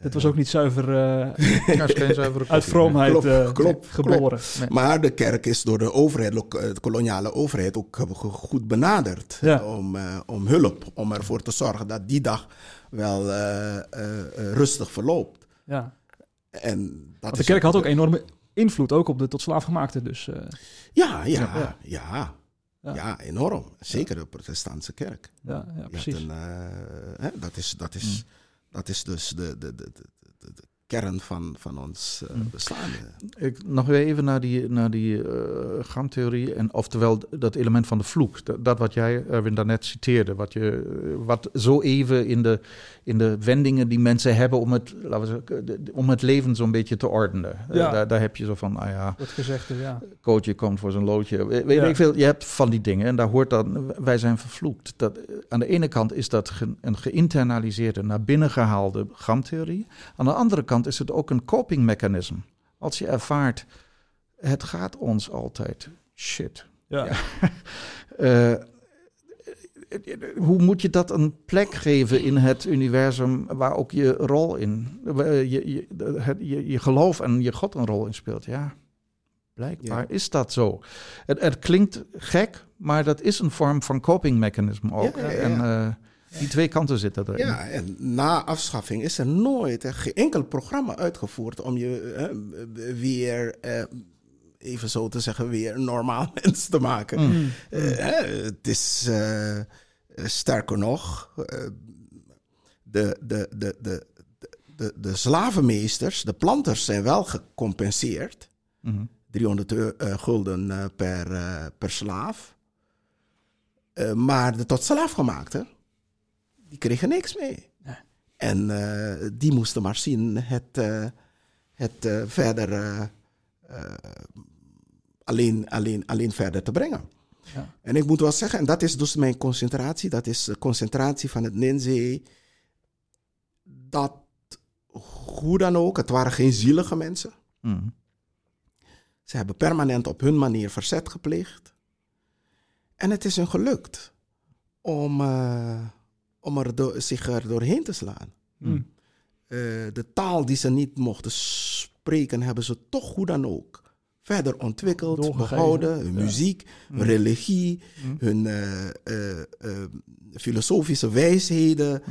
Speaker 3: dat was ook niet zuiver eh, uit vroomheid
Speaker 1: Klopt,
Speaker 3: eh,
Speaker 1: klopt,
Speaker 3: geboren.
Speaker 1: Maar de kerk is door de overheid, eh, de koloniale overheid, ook go- goed benaderd.
Speaker 3: Ja.
Speaker 1: Om, eh, om hulp, om ervoor te zorgen dat die dag wel eh, eh, eh, rustig verloopt.
Speaker 3: Ja.
Speaker 1: En dat
Speaker 3: Want de kerk had ook enorme invloed, ook op de tot slaafgemaakte. Dus eh,
Speaker 1: Ja, ja,
Speaker 3: Ja.
Speaker 1: ja. Ja,
Speaker 3: Ja.
Speaker 1: enorm. Zeker de protestantse kerk.
Speaker 3: ja, ja, precies.
Speaker 1: een, eh, hè, dat, is, dat, is, dat is dus de, de, de, de, kern van, van ons eh,
Speaker 2: Mm.
Speaker 1: bestaan.
Speaker 2: Ik, nog weer even naar die, naar die eh gamtheorie. En oftewel dat element van de vloek. Dat, dat wat jij, Erwin, daarnet citeerde. Wat, je, eh, wat zo even in de, in de wendingen die mensen hebben om het, laten we zeggen, de- de- om het leven zo'n beetje te ordenen.
Speaker 3: Ja.
Speaker 2: daar, daar heb je zo van, ah ja,
Speaker 3: Dat gezegde, ja.
Speaker 2: coachje komt voor zijn loodje. We- Weet
Speaker 3: Ja.
Speaker 2: ik veel, je hebt van die dingen en daar hoort dan, wij zijn vervloekt. Dat, aan de ene kant is dat ge- een geïnternaliseerde, naar binnen gehaalde gamtheorie. Aan de andere kant is het ook een coping mechanism. Als je ervaart, het gaat ons altijd shit.
Speaker 3: Ja.
Speaker 2: Ja. <laughs> Eh, hoe moet je dat een plek geven in het universum waar ook je rol in, je, je, het- je, je geloof en je God een rol in speelt? Ja, blijkbaar
Speaker 1: Ja.
Speaker 2: is dat zo. Het, het klinkt gek, maar dat is een vorm van coping mechanism ook.
Speaker 1: Ja.
Speaker 2: En eh, die twee kanten zitten erin.
Speaker 1: Ja, en na afschaffing is er nooit eh, geen enkel programma uitgevoerd om je eh, weer, eh, even zo te zeggen, weer een normaal <laughs> mens te maken.
Speaker 2: Mm.
Speaker 1: Eh, hè, het is eh, eh, sterker nog, eh, de, de, de, de, de, de slavenmeesters, de planters zijn wel gecompenseerd.
Speaker 2: Mhm.
Speaker 1: 300 eu- eh, gulden eh, per, eh, per slaaf. Eh, maar de tot slaafgemaakten, die kregen niks mee.
Speaker 3: Nee.
Speaker 1: En eh, die moesten maar zien het, eh, het eh, verder alleen, alleen, alleen verder te brengen.
Speaker 3: Ja.
Speaker 1: En ik moet wel zeggen, en dat is dus mijn concentratie, dat is de concentratie van het Ninzee, dat hoe dan ook, het waren geen zielige mensen.
Speaker 2: Mhm.
Speaker 1: Ze hebben permanent op hun manier verzet gepleegd. En het is hun gelukt om, om er do- zich er doorheen te slaan.
Speaker 3: Mm.
Speaker 1: Eh, de taal die ze niet mochten spreken, hebben ze toch hoe dan ook verder ontwikkeld,
Speaker 3: Doorgegeven,
Speaker 1: behouden. Hun
Speaker 3: ja.
Speaker 1: muziek,
Speaker 2: Mm.
Speaker 1: hun religie,
Speaker 2: Mm.
Speaker 1: hun eh, eh, eh, filosofische wijsheden.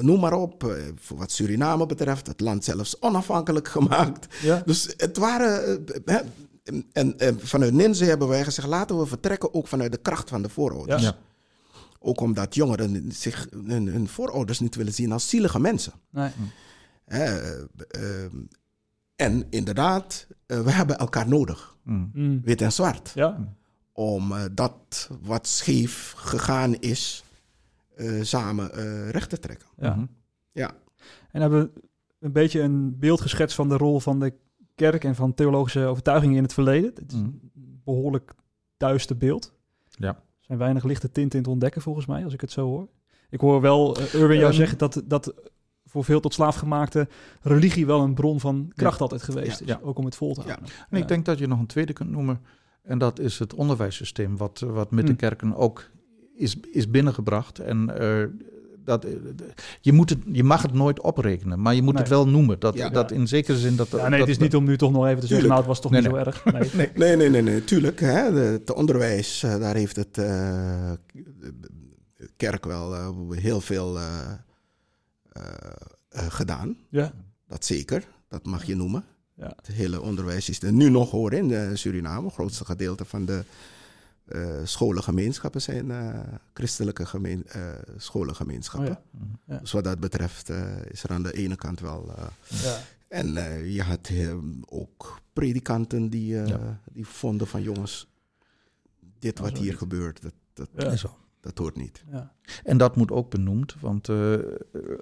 Speaker 1: Noem maar op. Voor wat Suriname betreft, het land zelfs onafhankelijk <laughs> gemaakt.
Speaker 3: Ja.
Speaker 1: Dus het waren. hè, en, en, en vanuit Ninze hebben wij gezegd: laten we vertrekken ook vanuit de kracht van de voorouders.
Speaker 3: Ja.
Speaker 1: Ook omdat jongeren zich hun, hun voorouders niet willen zien als zielige mensen.
Speaker 3: Nee.
Speaker 1: Hè, eh, eh, en inderdaad, eh, we hebben elkaar nodig,
Speaker 2: Mm.
Speaker 3: Mm.
Speaker 1: wit en zwart,
Speaker 3: Ja.
Speaker 1: om dat wat scheef gegaan is, eh, samen eh, recht te trekken.
Speaker 3: ja.
Speaker 2: Mhm.
Speaker 1: Ja,
Speaker 3: En hebben we een beetje een beeld geschetst van de rol van de kerk en van theologische overtuigingen in het verleden. Het is
Speaker 2: Mhm.
Speaker 3: een behoorlijk duister beeld.
Speaker 2: Ja.
Speaker 3: Er zijn weinig lichte tinten in te ontdekken volgens mij, als ik het zo hoor. Ik hoor wel uh, Irwin jou
Speaker 2: Ehm.
Speaker 3: zeggen dat, dat voor veel tot slaafgemaakte religie wel een bron van kracht altijd geweest
Speaker 1: Ja.
Speaker 3: is.
Speaker 2: Ja.
Speaker 3: Ook om het vol te houden.
Speaker 2: En ik denk dat je nog een tweede kunt noemen. En dat is het onderwijssysteem, wat, wat met de
Speaker 3: Mm.
Speaker 2: kerken ook is, is binnengebracht. En eh, dat, eh, je, moet het, je mag het nooit oprekenen, maar je moet
Speaker 3: Nee.
Speaker 2: het wel noemen. Dat,
Speaker 1: Ja.
Speaker 2: dat in zekere zin dat.
Speaker 3: Ja,
Speaker 2: dat
Speaker 3: nee, het is niet om nu toch nog even te zeggen, nou, het was toch
Speaker 2: Nee,
Speaker 3: niet
Speaker 2: nee.
Speaker 3: zo erg. Nee.
Speaker 2: Nee.
Speaker 1: nee, nee, nee, nee, tuurlijk. Hè, de, het onderwijs, eh, daar heeft het eh, de kerk wel heel veel eh, eh, eh, gedaan.
Speaker 3: Ja.
Speaker 1: Dat zeker, dat mag je noemen.
Speaker 3: Ja.
Speaker 1: Het hele onderwijs is er nu nog hoor in Suriname. Het grootste gedeelte van de eh scholengemeenschappen zijn eh, christelijke gemeen, eh, scholengemeenschappen.
Speaker 3: Oh ja. Ja.
Speaker 1: Dus wat dat betreft eh, is er aan de ene kant wel. eh,
Speaker 3: Ja.
Speaker 1: en eh, je had ook predikanten die, eh,
Speaker 2: Ja.
Speaker 1: die vonden van jongens, dit wat hier
Speaker 3: niet.
Speaker 1: gebeurt, dat, dat,
Speaker 2: zo.
Speaker 1: dat hoort niet.
Speaker 3: Ja.
Speaker 2: En dat moet ook benoemd, want eh,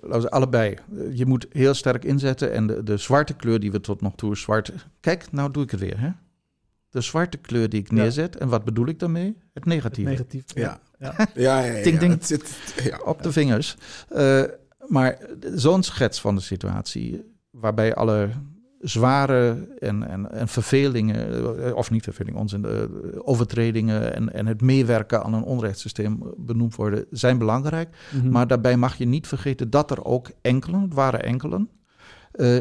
Speaker 2: laten we allebei. Je moet heel sterk inzetten en de, de zwarte kleur die we tot nog toe zwart. Kijk, nou doe ik het weer. Hè? De zwarte kleur die ik
Speaker 3: Ja.
Speaker 2: neerzet. En wat bedoel ik daarmee? Het
Speaker 3: Het
Speaker 2: negatieve.
Speaker 3: negatief.
Speaker 1: Ja.
Speaker 3: Ja.
Speaker 1: Ja, ja, ja.
Speaker 2: Ding, ding.
Speaker 1: Het zit, ja.
Speaker 2: Op de vingers. Eh, maar zo'n schets van de situatie, waarbij alle zware en, en, en vervelingen, eh, of niet vervelingen, onzin, eh, overtredingen en, en het meewerken aan een onrechtssysteem benoemd worden, zijn belangrijk.
Speaker 3: Mhm.
Speaker 2: Maar daarbij mag je niet vergeten dat er ook enkelen, het waren enkelen, eh,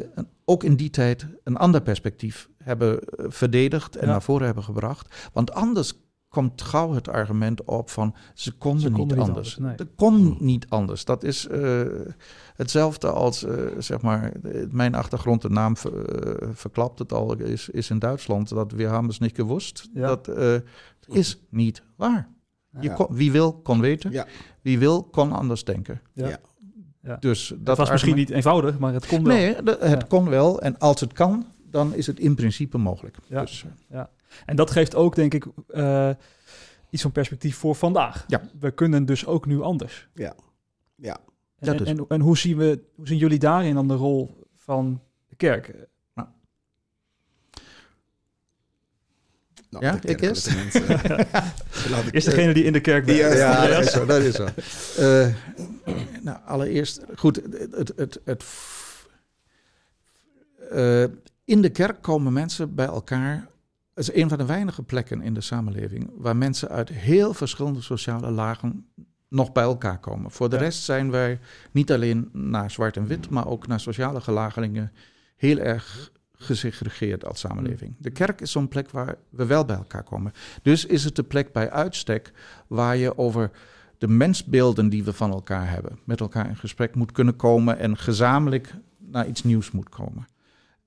Speaker 2: ook in die tijd een ander perspectief hebben eh, verdedigd en
Speaker 3: Ja.
Speaker 2: naar voren hebben gebracht. Want anders komt gauw het argument op van ze konden,
Speaker 3: Ze
Speaker 2: niet,
Speaker 3: konden niet
Speaker 2: anders.
Speaker 3: anders,
Speaker 2: Dat kon niet anders. Dat is eh, hetzelfde als, zeg maar, mijn achtergrond, de naam ver- verklapt het al, is, is in Duitsland, dat we hebben het niet gewust.
Speaker 3: Ja.
Speaker 2: Dat eh, is niet waar. Je
Speaker 1: Ja.
Speaker 2: kon- wie wil, kon weten.
Speaker 1: Ja.
Speaker 2: Wie wil, kon anders denken.
Speaker 3: Ja.
Speaker 1: Ja.
Speaker 3: Ja.
Speaker 2: Dus dat,
Speaker 3: was misschien niet eenvoudig, maar het kon wel.
Speaker 2: Nee, de- het
Speaker 3: Ja.
Speaker 2: kon wel. En als het kan, dan is het in principe mogelijk.
Speaker 3: Ja.
Speaker 2: Dus, eh,
Speaker 3: En dat geeft ook, denk ik, eh, iets van perspectief voor vandaag.
Speaker 2: Ja.
Speaker 3: We kunnen dus ook nu anders.
Speaker 1: Ja. Ja.
Speaker 3: En,
Speaker 2: Dat is-
Speaker 3: en, en hoe, zien we, hoe zien jullie daarin dan de rol van de kerk?
Speaker 1: Nou,
Speaker 2: Ja, ik
Speaker 1: mensen. <laughs> Laat ik-
Speaker 3: Is degene die in de kerk bent?
Speaker 1: Ja,
Speaker 2: ja, dat is zo. Dat is zo. <laughs> Eh, nou, allereerst, goed, het, het, het, het, eh, in de kerk komen mensen bij elkaar. Het is een van de weinige plekken in de samenleving waar mensen uit heel verschillende sociale lagen nog bij elkaar komen. Voor de
Speaker 3: Ja.
Speaker 2: rest zijn wij niet alleen naar zwart en wit, maar ook naar sociale gelageringen heel erg gesegregeerd als samenleving. De kerk is zo'n plek waar we wel bij elkaar komen. Dus is het de plek bij uitstek waar je over de mensbeelden die we van elkaar hebben, met elkaar in gesprek moet kunnen komen en gezamenlijk naar iets nieuws moet komen.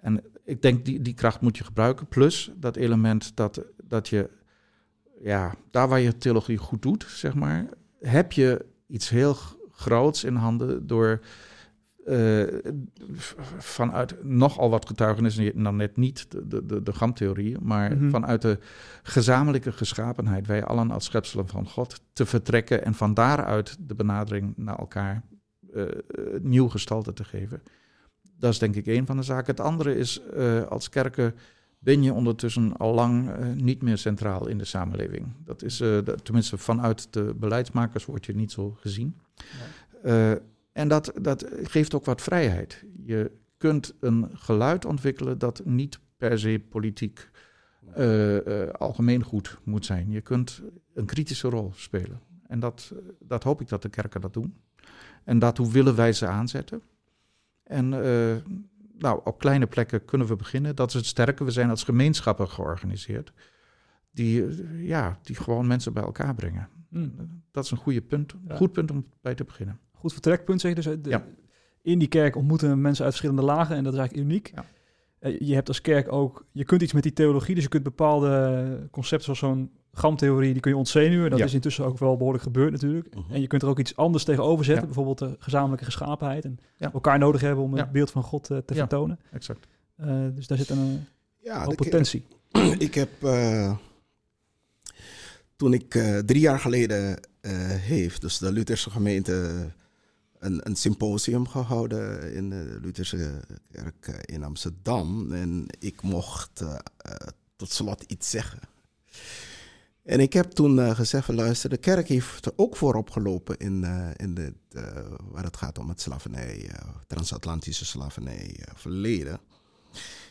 Speaker 2: En ik denk die, die kracht moet je gebruiken. Plus dat element dat, dat je, ja, daar waar je theologie goed doet, zeg maar, heb je iets heel groots in handen door eh, vanuit nogal wat getuigenissen, nou net niet de, de, de, gamtheorie, maar
Speaker 3: Mhm.
Speaker 2: vanuit de gezamenlijke geschapenheid, wij allen als schepselen van God, te vertrekken en van daaruit de benadering naar elkaar eh, eh, nieuw gestalte te geven. Dat is denk ik een van de zaken. Het andere is, als kerken ben je ondertussen al lang niet meer centraal in de samenleving. Dat is, tenminste vanuit de beleidsmakers wordt je niet zo gezien. En dat, dat geeft ook wat vrijheid. Je kunt een geluid ontwikkelen dat niet per se politiek eh, eh, algemeen goed moet zijn. Je kunt een kritische rol spelen. En dat, dat hoop ik dat de kerken dat doen. En daartoe willen wij ze aanzetten. En eh, nou, op kleine plekken kunnen we beginnen. Dat is het sterke. We zijn als gemeenschappen georganiseerd. Die, eh, ja, die gewoon mensen bij elkaar brengen.
Speaker 3: Mm.
Speaker 2: Dat is een goede punt,
Speaker 3: Ja.
Speaker 2: goed punt om bij te beginnen.
Speaker 3: Goed vertrekpunt, zeg je dus. De-
Speaker 2: Ja.
Speaker 3: In die kerk ontmoeten mensen uit verschillende lagen en dat is eigenlijk uniek.
Speaker 2: Ja.
Speaker 3: Eh, Je hebt als kerk ook, je kunt iets met die theologie, dus je kunt bepaalde concepten zoals zo'n gamtheorie, die kun je ontzenuwen. Dat
Speaker 2: Ja.
Speaker 3: is intussen ook wel behoorlijk gebeurd natuurlijk.
Speaker 1: Mhm.
Speaker 3: En je kunt er ook iets anders tegenover zetten,
Speaker 2: Ja.
Speaker 3: bijvoorbeeld de gezamenlijke geschapenheid en
Speaker 2: Ja.
Speaker 3: elkaar nodig hebben om
Speaker 2: Ja.
Speaker 3: het beeld van God eh, te
Speaker 2: Ja.
Speaker 3: vertonen.
Speaker 2: Exact.
Speaker 3: Eh, dus daar zit een
Speaker 1: Ja,
Speaker 3: hoop
Speaker 1: de-
Speaker 3: potentie. <clears throat>
Speaker 1: ik heb eh, toen ik eh, drie jaar geleden eh, heeft, dus de Lutherse gemeente, een, symposium gehouden in de Lutherse kerk eh, in Amsterdam. En ik mocht eh, eh, tot slot iets zeggen. En ik heb toen eh, gezegd luister, de kerk heeft er ook voorop gelopen in, in dit, waar het gaat om het slavernij, transatlantische slavernij verleden.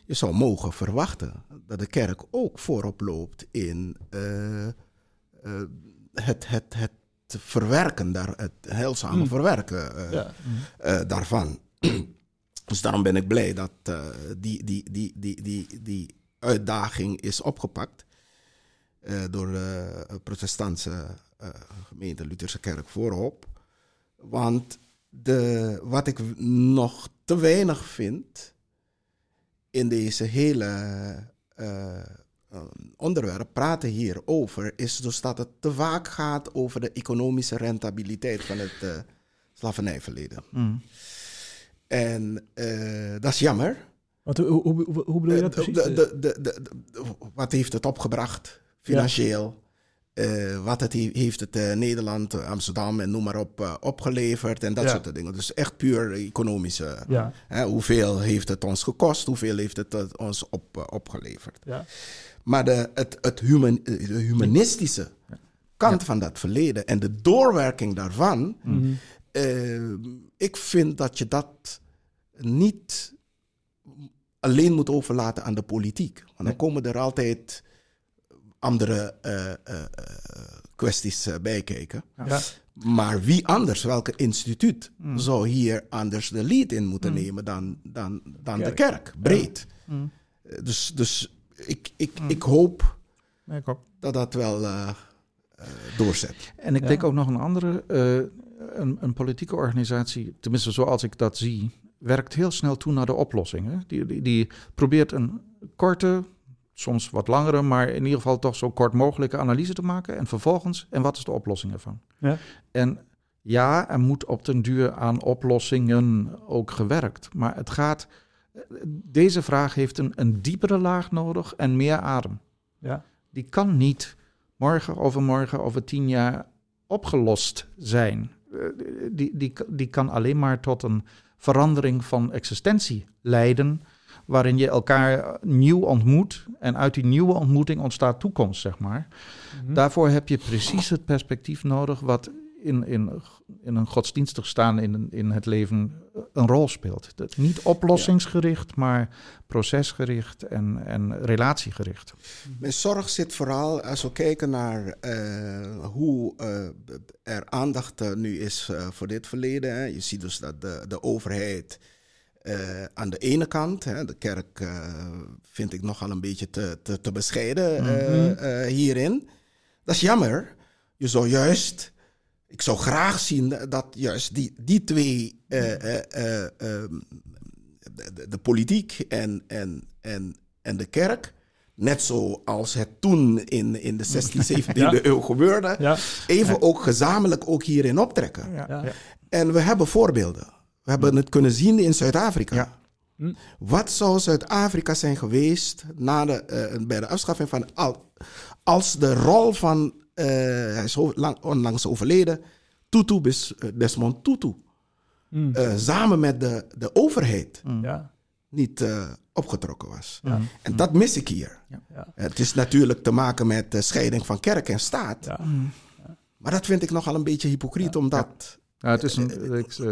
Speaker 1: Je zou mogen verwachten dat de kerk ook voorop loopt in het, het, het verwerken, daar, het heilzame
Speaker 3: Mm.
Speaker 1: verwerken eh,
Speaker 3: Ja.
Speaker 1: eh, daarvan. <clears throat> dus daarom ben ik blij dat eh, die, die, die, die, die, die uitdaging is opgepakt door de protestantse gemeente Lutherse Kerk voorop. Want de, wat ik nog te weinig vind in deze hele onderwerp, praten hierover, is dus dat het te vaak gaat over de economische rentabiliteit van het eh slavernijverleden.
Speaker 2: Mm.
Speaker 1: En eh, dat is jammer.
Speaker 3: Want hoe, hoe, hoe, bedoel je dat
Speaker 1: Eh,
Speaker 3: precies?
Speaker 1: de- de- de- de- de- wat heeft het opgebracht financieel? Wat het he- heeft het Nederland, Amsterdam en noem maar op opgeleverd en dat
Speaker 3: Ja.
Speaker 1: soort dingen. Dus echt puur economische.
Speaker 3: ja,
Speaker 1: hoeveel heeft het ons gekost? Hoeveel heeft het ons op, opgeleverd?
Speaker 3: ja.
Speaker 1: Maar de, het, het human, de humanistische kant van dat verleden en de doorwerking daarvan,
Speaker 3: Mhm.
Speaker 1: eh, ik vind dat je dat niet alleen moet overlaten aan de politiek. Want dan
Speaker 2: Nee.
Speaker 1: komen er altijd andere eh, eh, kwesties bij kijken.
Speaker 3: Ja.
Speaker 1: Maar wie anders, welke instituut,
Speaker 2: Mm.
Speaker 1: zou hier anders de lead in moeten
Speaker 3: Mm.
Speaker 1: nemen dan, dan, dan de
Speaker 3: Kerk.
Speaker 1: breed. Dus, dus ik, ik,
Speaker 2: Mm.
Speaker 1: ik hoop
Speaker 2: Nee, ik
Speaker 1: dat dat wel eh, eh, doorzet.
Speaker 2: En ik
Speaker 3: Ja.
Speaker 2: denk ook nog een andere, eh, een, een politieke organisatie, tenminste zoals ik dat zie, werkt heel snel toe naar de oplossingen. Die, die, die probeert een korte, soms wat langere, maar in ieder geval toch zo kort mogelijke analyse te maken. En vervolgens, en wat is de oplossing ervan?
Speaker 3: Ja.
Speaker 2: En ja, er moet op den duur aan oplossingen ook gewerkt. Maar het gaat, deze vraag heeft een, een diepere laag nodig en meer adem
Speaker 3: ja.
Speaker 2: die kan niet morgen, overmorgen, over tien jaar opgelost zijn. Eh, Die, die, die kan alleen maar tot een verandering van existentie leiden, waarin je elkaar nieuw ontmoet en uit die nieuwe ontmoeting ontstaat toekomst, zeg maar.
Speaker 3: Mhm.
Speaker 2: Daarvoor heb je precies het perspectief nodig wat in, in, in een godsdienstig staan in, in het leven een rol speelt. Dat, niet oplossingsgericht, maar procesgericht en, en relatiegericht.
Speaker 1: Mijn zorg zit vooral als we kijken naar eh, hoe eh, er aandacht eh, nu is eh, voor dit verleden. Hè. Je ziet dus dat de, de overheid eh, aan de ene kant, hè, de kerk eh, vind ik nogal een beetje te, te, te bescheiden eh,
Speaker 3: Mhm.
Speaker 1: eh, hierin. Dat is jammer. Je zou juist, ik zou graag zien dat juist die, die twee, eh, eh, eh, ehm, de, de, politiek en, en, en, en de kerk, net zoals het toen in, in de 16e, 17e <laughs>
Speaker 3: Ja.
Speaker 1: eeuw gebeurde,
Speaker 3: Ja,
Speaker 1: even ook gezamenlijk ook hierin optrekken.
Speaker 3: ja.
Speaker 1: En we hebben voorbeelden. We hebben het kunnen zien in Zuid-Afrika.
Speaker 2: Ja.
Speaker 3: Hm.
Speaker 1: Wat zou Zuid-Afrika zijn geweest na de, eh, bij de afschaffing van al, als de rol van, eh, hij is onlangs overleden, Tutu, Bis- eh, Desmond Tutu,
Speaker 3: Mm.
Speaker 1: eh, samen met de, de overheid
Speaker 3: ja.
Speaker 1: niet eh, opgetrokken was.
Speaker 3: Ja.
Speaker 1: En dat mis ik hier.
Speaker 3: Ja.
Speaker 1: Het is natuurlijk te maken met de scheiding van kerk en staat.
Speaker 3: Ja.
Speaker 1: Maar dat vind ik nogal een beetje hypocriet, omdat...
Speaker 2: Ja, het is een, ik, eh,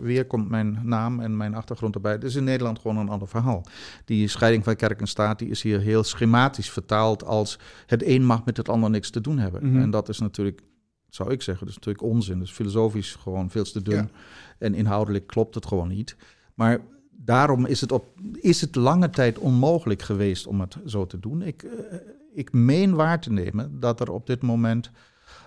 Speaker 2: weer komt mijn naam en mijn achtergrond erbij. Het is in Nederland gewoon een ander verhaal. Die scheiding van kerk en staat die is hier heel schematisch vertaald als het een mag met het ander niks te doen hebben.
Speaker 3: Mhm.
Speaker 2: En dat is natuurlijk, zou ik zeggen, dat is natuurlijk onzin. Is filosofisch gewoon veel te dun.
Speaker 1: Ja.
Speaker 2: En inhoudelijk klopt het gewoon niet. Maar daarom is het, op, is het lange tijd onmogelijk geweest om het zo te doen. Ik, eh, ik meen waar te nemen dat er op dit moment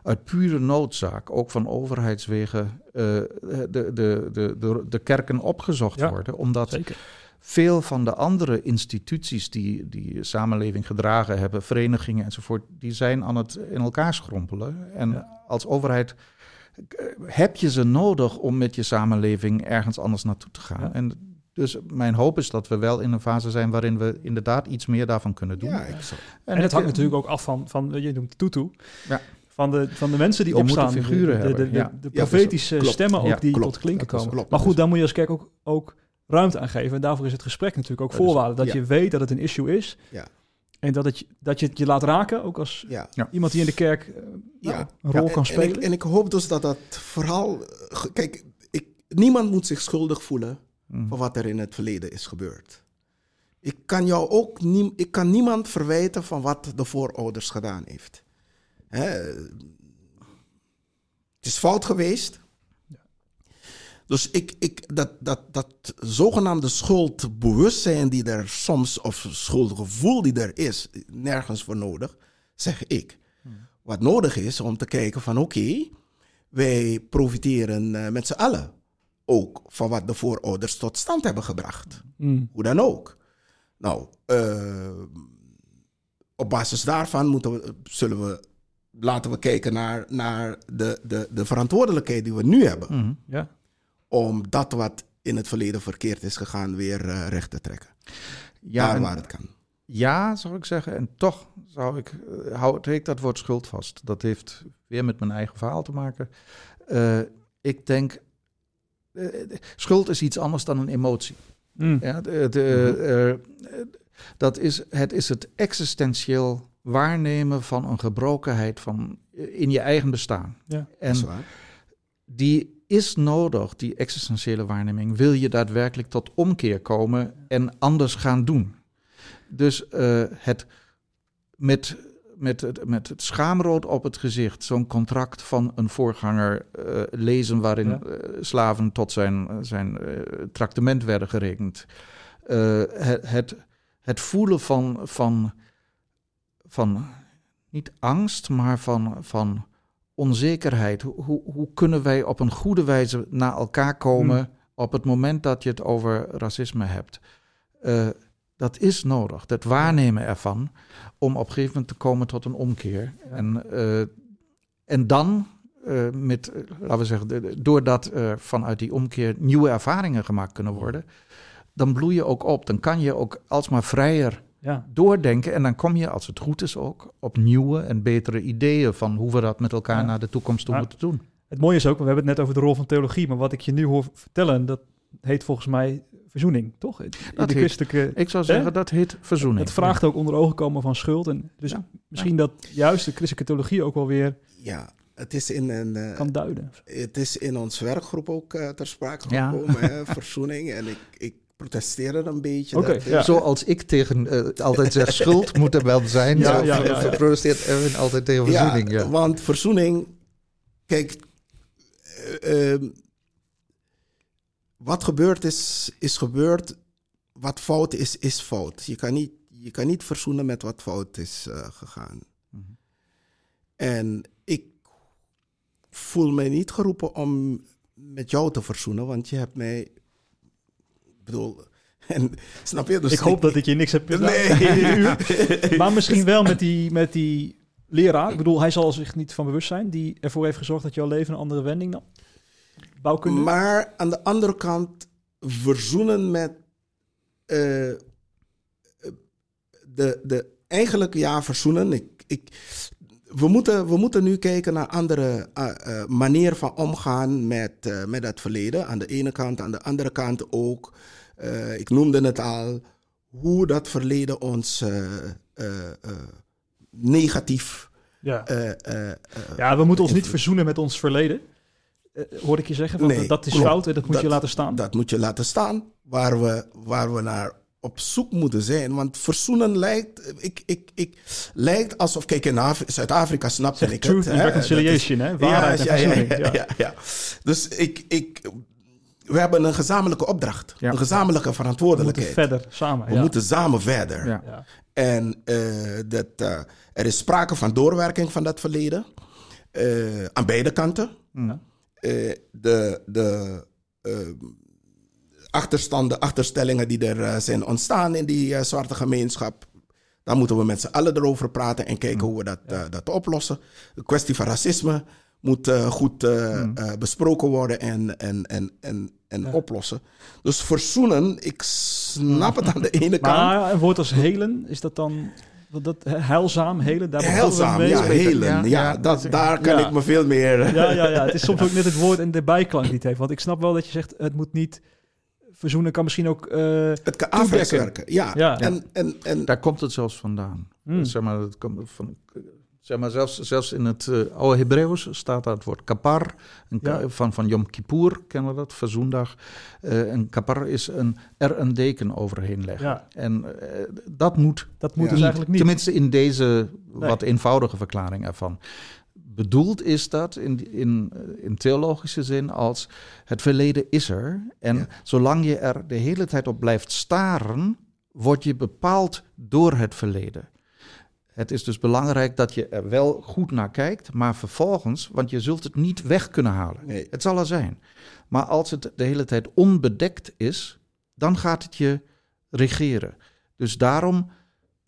Speaker 2: uit pure noodzaak, ook van overheidswegen, uh, de, de, de, de, de kerken opgezocht
Speaker 3: Ja,
Speaker 2: worden. Omdat
Speaker 3: Zeker.
Speaker 2: veel van de andere instituties die die samenleving gedragen hebben, verenigingen enzovoort, die zijn aan het in elkaar schrompelen. En
Speaker 3: Ja.
Speaker 2: als overheid eh, heb je ze nodig om met je samenleving ergens anders naartoe te gaan.
Speaker 3: Ja.
Speaker 2: En dus mijn hoop is dat we wel in een fase zijn waarin we inderdaad iets meer daarvan kunnen doen.
Speaker 1: Ja, zou,
Speaker 3: En, het hangt natuurlijk ook af van, van je noemt Tutu,
Speaker 2: Ja.
Speaker 3: Van, de, van de mensen die
Speaker 2: Je
Speaker 3: opstaan.
Speaker 2: de figuren
Speaker 3: de, de,
Speaker 2: hebben,
Speaker 3: de,
Speaker 2: ja.
Speaker 3: de
Speaker 1: Ja,
Speaker 3: profetische stemmen ook
Speaker 2: Ja,
Speaker 3: die
Speaker 1: klopt.
Speaker 3: tot klinken komen.
Speaker 1: klopt.
Speaker 3: Maar goed, dan moet je als kerk ook, ook ruimte aan geven. En daarvoor is het gesprek natuurlijk ook
Speaker 1: Dat is-
Speaker 3: voorwaarde. Dat
Speaker 1: ja.
Speaker 3: je weet dat het een issue is.
Speaker 1: Ja.
Speaker 3: En dat, het, dat je het je laat raken, ook als
Speaker 1: ja.
Speaker 3: iemand die in de kerk eh, nou,
Speaker 1: Ja.
Speaker 3: een rol
Speaker 1: Ja,
Speaker 3: kan
Speaker 1: en,
Speaker 3: spelen.
Speaker 1: En ik, en ik hoop dus dat dat verhaal... eh, Kijk, ik, niemand moet zich schuldig voelen
Speaker 2: Mm.
Speaker 1: voor wat er in het verleden is gebeurd. Ik kan jou ook nie, ik kan niemand verwijten van wat de voorouders gedaan heeft. Hè, het is fout geweest. Dus ik, ik, dat, dat, dat zogenaamde schuldbewustzijn die er soms, of schuldgevoel die er is, nergens voor nodig, zeg ik. Wat nodig is om te kijken van oké, wij profiteren eh, met z'n allen ook van wat de voorouders tot stand hebben gebracht.
Speaker 3: Mm.
Speaker 1: Hoe dan ook. Nou, eh, op basis daarvan moeten we, zullen we, laten we kijken naar, naar de, de, de verantwoordelijkheid die we nu hebben.
Speaker 2: Mhm.
Speaker 3: Ja.
Speaker 1: Om dat wat in het verleden verkeerd is gegaan weer eh, recht te trekken.
Speaker 2: Ja,
Speaker 1: Daar
Speaker 2: en-
Speaker 1: waar het kan.
Speaker 2: Ja, zou ik zeggen. En toch zou ik, eh, hou ik dat woord schuld vast. Dat heeft weer met mijn eigen verhaal te maken. Eh, ik denk, eh, schuld is iets anders dan een emotie.
Speaker 3: Mm.
Speaker 2: Ja, de, de, eh, dat is, het is het existentieel waarnemen van een gebrokenheid van, eh, in je eigen bestaan.
Speaker 3: Ja.
Speaker 1: Dat
Speaker 2: En
Speaker 1: is waar.
Speaker 2: die is nodig, die existentiële waarneming. Wil je daadwerkelijk tot omkeer komen en anders gaan doen? Dus eh, het met, met, het, met het schaamrood op het gezicht, zo'n contract van een voorganger eh, lezen waarin
Speaker 3: Ja.
Speaker 2: slaven tot zijn, zijn tractement werden gerekend. Het, het, het voelen van, van, van niet angst, maar van, van onzekerheid. Hoe, hoe, kunnen wij op een goede wijze naar elkaar komen
Speaker 3: Hmm.
Speaker 2: op het moment dat je het over racisme hebt? Eh, dat is nodig, dat waarnemen ervan, om op een gegeven moment te komen tot een omkeer.
Speaker 3: Ja.
Speaker 2: En, eh, en dan, eh, met, laten we zeggen, doordat er vanuit die omkeer nieuwe ervaringen gemaakt kunnen worden, dan bloei je ook op. Dan kan je ook alsmaar vrijer
Speaker 3: Ja.
Speaker 2: doordenken. En dan kom je, als het goed is ook, op nieuwe en betere ideeën van hoe we dat met elkaar
Speaker 3: Ja.
Speaker 2: naar de toekomst toe
Speaker 3: Maar-
Speaker 2: moeten doen.
Speaker 3: Het mooie is ook, we hebben het net over de rol van theologie, maar wat ik je nu hoor vertellen, dat heet volgens mij verzoening, toch? In
Speaker 2: Dat
Speaker 3: de
Speaker 2: heet-
Speaker 3: christelijke...
Speaker 2: Ik zou
Speaker 3: Hè?
Speaker 2: zeggen, dat heet verzoening.
Speaker 3: Het vraagt ook onder ogen komen van schuld. En dus
Speaker 2: Ja.
Speaker 3: misschien dat juist de christelijke theologie ook wel weer
Speaker 1: Ja, het is in, een, eh,
Speaker 3: kan duiden.
Speaker 1: het is in ons werkgroep ook eh, ter sprake
Speaker 2: Ja.
Speaker 1: gekomen, hè, verzoening. <laughs> En ik, ik protesteerde een beetje.
Speaker 3: Oké,
Speaker 1: dat-
Speaker 3: ja.
Speaker 2: Zoals ik tegen eh, altijd zeg, schuld moet er wel zijn.
Speaker 3: Ja, ja, ja, ja.
Speaker 2: protesteert Erwin altijd tegen verzoening. Ja,
Speaker 1: want verzoening... Kijk, eh, ehm, wat gebeurd is, is gebeurd. Wat fout is, is fout. Je kan niet, je kan niet verzoenen met wat fout is eh, gegaan.
Speaker 2: Mhm.
Speaker 1: En ik voel mij niet geroepen om met jou te verzoenen, want je hebt mij... Ik bedoel... <laughs> En, snap je? Dus
Speaker 3: ik hoop dat ik je niks heb gedaan.
Speaker 1: Nee. <laughs> <laughs>
Speaker 3: maar misschien wel met die, met die leraar. Ik bedoel, hij zal zich niet van bewust zijn. Die ervoor heeft gezorgd dat jouw leven een andere wending nam. Bouwkunde.
Speaker 1: Maar aan de andere kant, verzoenen met eh, de, de eigenlijk ja, verzoenen. Ik, ik, we, moeten, we moeten nu kijken naar andere uh, uh, manier van omgaan met, met het verleden. Aan de ene kant, aan de andere kant ook. Uh, ik noemde het al, hoe dat verleden ons uh, negatief.
Speaker 3: Ja. ja, we moeten ons niet verzoenen met ons verleden. Hoorde ik je zeggen, want
Speaker 1: nee,
Speaker 3: dat is
Speaker 1: klopt.
Speaker 3: fout en dat moet
Speaker 1: dat,
Speaker 3: je laten staan.
Speaker 1: Dat moet je laten staan, waar we, waar we naar op zoek moeten zijn. Want verzoenen lijkt, ik, ik, ik, lijkt alsof, kijk, in Zuid-Afrika snapte ik
Speaker 3: truth
Speaker 1: het.
Speaker 3: and reconciliation, hè? Waarheid
Speaker 1: ja,
Speaker 3: en
Speaker 1: ja, ja, ja, Dus ik, ik, we hebben een gezamenlijke opdracht,
Speaker 2: Ja.
Speaker 1: een gezamenlijke
Speaker 3: We moeten
Speaker 1: verantwoordelijkheid.
Speaker 3: verder samen.
Speaker 1: We
Speaker 3: ja.
Speaker 1: moeten samen verder.
Speaker 2: Ja.
Speaker 1: En eh, dat, eh, er is sprake van doorwerking van dat verleden. eh, aan beide kanten.
Speaker 2: Mm.
Speaker 1: Eh, de de achterstanden, achterstellingen die er zijn ontstaan in die zwarte gemeenschap. Daar moeten we met z'n allen erover praten en kijken hoe we dat, dat oplossen. De kwestie van racisme moet eh, goed eh, eh, besproken worden en, en, en, en, en oplossen. Dus verzoenen, ik snap het aan de ene kant.
Speaker 3: Maar een woord als helen, is dat dan dat, dat, heilzaam, helen? Daar
Speaker 1: Heilzaam,
Speaker 3: mee.
Speaker 1: ja, helen. Ja,
Speaker 2: Ja, ja,
Speaker 1: dat, daar kan
Speaker 3: ja.
Speaker 1: ik me veel meer...
Speaker 3: Ja, ja, ja, het is soms ook net het woord en de bijklank die het heeft. Want ik snap wel dat je zegt, het moet niet... Verzoenen kan misschien ook... eh,
Speaker 1: Het kan averechts werken, ja.
Speaker 3: Ja.
Speaker 1: En, en, en,
Speaker 2: Daar komt het zelfs vandaan.
Speaker 3: Hmm.
Speaker 2: Zeg maar, het komt van, zeg maar zelfs, zelfs in het eh, oude Hebreeuws staat daar het woord kapar. Een ka-
Speaker 3: Ja.
Speaker 2: van, van Yom Kippur kennen we dat, verzoendag. Eh een kapar is een, er een deken overheen leggen.
Speaker 3: Ja.
Speaker 2: En eh, dat moet
Speaker 3: dat moet
Speaker 1: Ja.
Speaker 3: dus eigenlijk niet.
Speaker 2: Tenminste, in deze
Speaker 3: Nee.
Speaker 2: wat eenvoudige verklaring ervan. Bedoeld is dat in, in, in theologische zin als het verleden is er. En zolang je er de hele tijd op blijft staren, word je bepaald door het verleden. Het is dus belangrijk dat je er wel goed naar kijkt, maar vervolgens, want je zult het niet weg kunnen halen.
Speaker 1: Nee.
Speaker 2: Het zal er zijn. Maar als het de hele tijd onbedekt is, dan gaat het je regeren. Dus daarom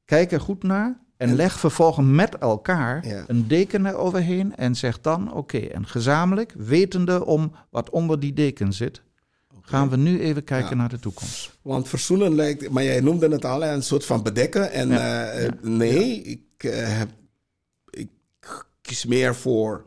Speaker 2: kijk er goed naar en
Speaker 1: En-
Speaker 2: leg vervolgens met elkaar
Speaker 1: Ja.
Speaker 2: een deken eroverheen en zeg dan, oké, en gezamenlijk, wetende om wat onder die deken zit, gaan we nu even kijken
Speaker 1: Ja.
Speaker 2: naar de toekomst.
Speaker 1: Want verzoenen lijkt, maar jij noemde het al, een soort van bedekken. En
Speaker 2: Ja.
Speaker 1: eh,
Speaker 2: Ja.
Speaker 1: nee, ik, eh, heb, ik kies meer voor.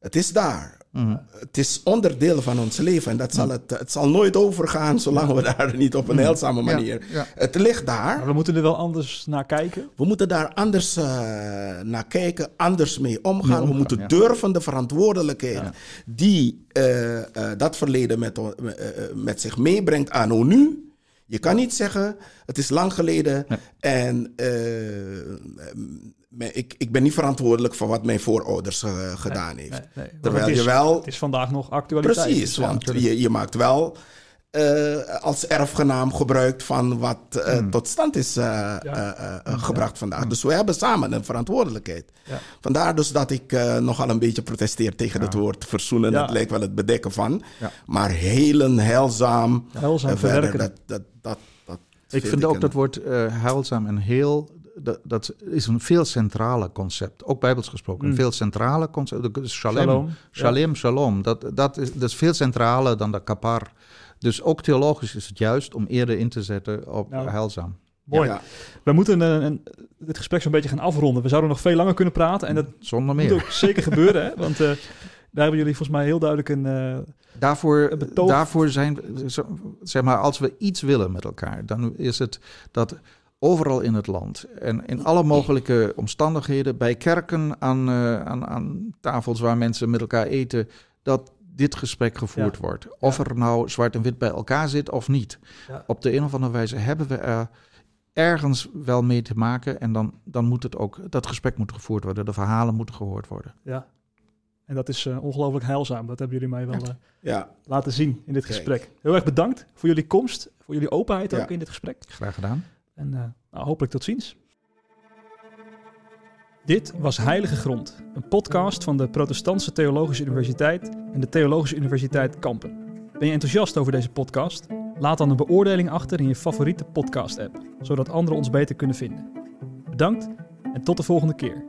Speaker 1: Het is daar.
Speaker 2: Mhm.
Speaker 1: Het is onderdeel van ons leven. En dat zal het, het zal nooit overgaan zolang we daar niet op een heilzame manier.
Speaker 2: Ja, ja.
Speaker 1: Het ligt daar.
Speaker 3: Maar we moeten er wel anders naar kijken.
Speaker 1: We moeten daar anders eh, naar kijken, anders mee omgaan. We moeten
Speaker 2: ja.
Speaker 1: durven de verantwoordelijkheid
Speaker 2: Ja.
Speaker 1: die eh, eh, dat verleden met, met zich meebrengt aan nu. Je kan niet zeggen, het is lang geleden
Speaker 2: Nee.
Speaker 1: en eh, ik, ik ben niet verantwoordelijk voor wat mijn voorouders eh, gedaan heeft.
Speaker 3: Nee, nee.
Speaker 1: Terwijl
Speaker 3: het is,
Speaker 1: je wel-
Speaker 3: Het is vandaag nog actualiteit.
Speaker 1: Precies,
Speaker 3: ja,
Speaker 1: want je, je maakt wel eh, als erfgenaam gebruik van wat eh,
Speaker 2: Hmm.
Speaker 1: tot stand is gebracht vandaag. Dus we hebben samen een verantwoordelijkheid.
Speaker 3: Ja.
Speaker 1: Vandaar dus dat ik eh, nogal een beetje protesteer tegen het woord verzoenen.
Speaker 3: Ja.
Speaker 1: Dat lijkt wel het bedekken van.
Speaker 2: Ja.
Speaker 1: Maar helen, heilzaam,
Speaker 3: Heilzaam
Speaker 1: verder,
Speaker 3: verwerken.
Speaker 1: dat, dat, dat, dat
Speaker 2: Ik vind ook
Speaker 1: een-
Speaker 2: dat woord eh heilzaam en heel, dat, dat is een veel centrale concept. Ook bijbels gesproken, een
Speaker 3: Mm.
Speaker 2: veel centrale concept. Shalem,
Speaker 3: Shalom.
Speaker 2: shalom, shalom. Dat, dat, is, dat is veel centraler dan de kapar. Dus ook theologisch is het juist om eerder in te zetten op
Speaker 3: Nou,
Speaker 2: heilzaam.
Speaker 3: Mooi.
Speaker 1: Ja.
Speaker 3: We moeten een, een, dit gesprek zo'n beetje gaan afronden. We zouden nog veel langer kunnen praten. En dat
Speaker 2: Zonder
Speaker 3: moet
Speaker 2: meer.
Speaker 3: ook zeker gebeuren. Hè? Want eh, daar hebben jullie volgens mij heel duidelijk een... eh,
Speaker 2: Daarvoor,
Speaker 3: Een betoog.
Speaker 2: daarvoor zijn, zeg maar, als we iets willen met elkaar, dan is het dat overal in het land en in alle mogelijke omstandigheden, bij kerken, aan, eh, aan, aan tafels waar mensen met elkaar eten, dat dit gesprek gevoerd
Speaker 3: Ja.
Speaker 2: wordt. Of er nou zwart en wit bij elkaar zit of niet.
Speaker 3: Ja.
Speaker 2: Op de een of andere wijze hebben we er ergens wel mee te maken en dan, dan moet het ook, dat gesprek moet gevoerd worden, de verhalen moeten gehoord worden.
Speaker 3: ja. En dat is eh, ongelooflijk heilzaam. Dat hebben jullie mij wel eh,
Speaker 1: Ja.
Speaker 3: laten zien in dit
Speaker 1: Kijk.
Speaker 3: gesprek. Heel erg bedankt voor jullie komst. Voor jullie openheid
Speaker 1: Ja.
Speaker 3: ook in dit gesprek.
Speaker 2: Graag gedaan.
Speaker 3: En eh, nou, hopelijk tot ziens. Dit was Heilige Grond, een podcast van de Protestantse Theologische Universiteit en de Theologische Universiteit Kampen. Ben je enthousiast over deze podcast? Laat dan een beoordeling achter in je favoriete podcast-app, zodat anderen ons beter kunnen vinden. Bedankt en tot de volgende keer.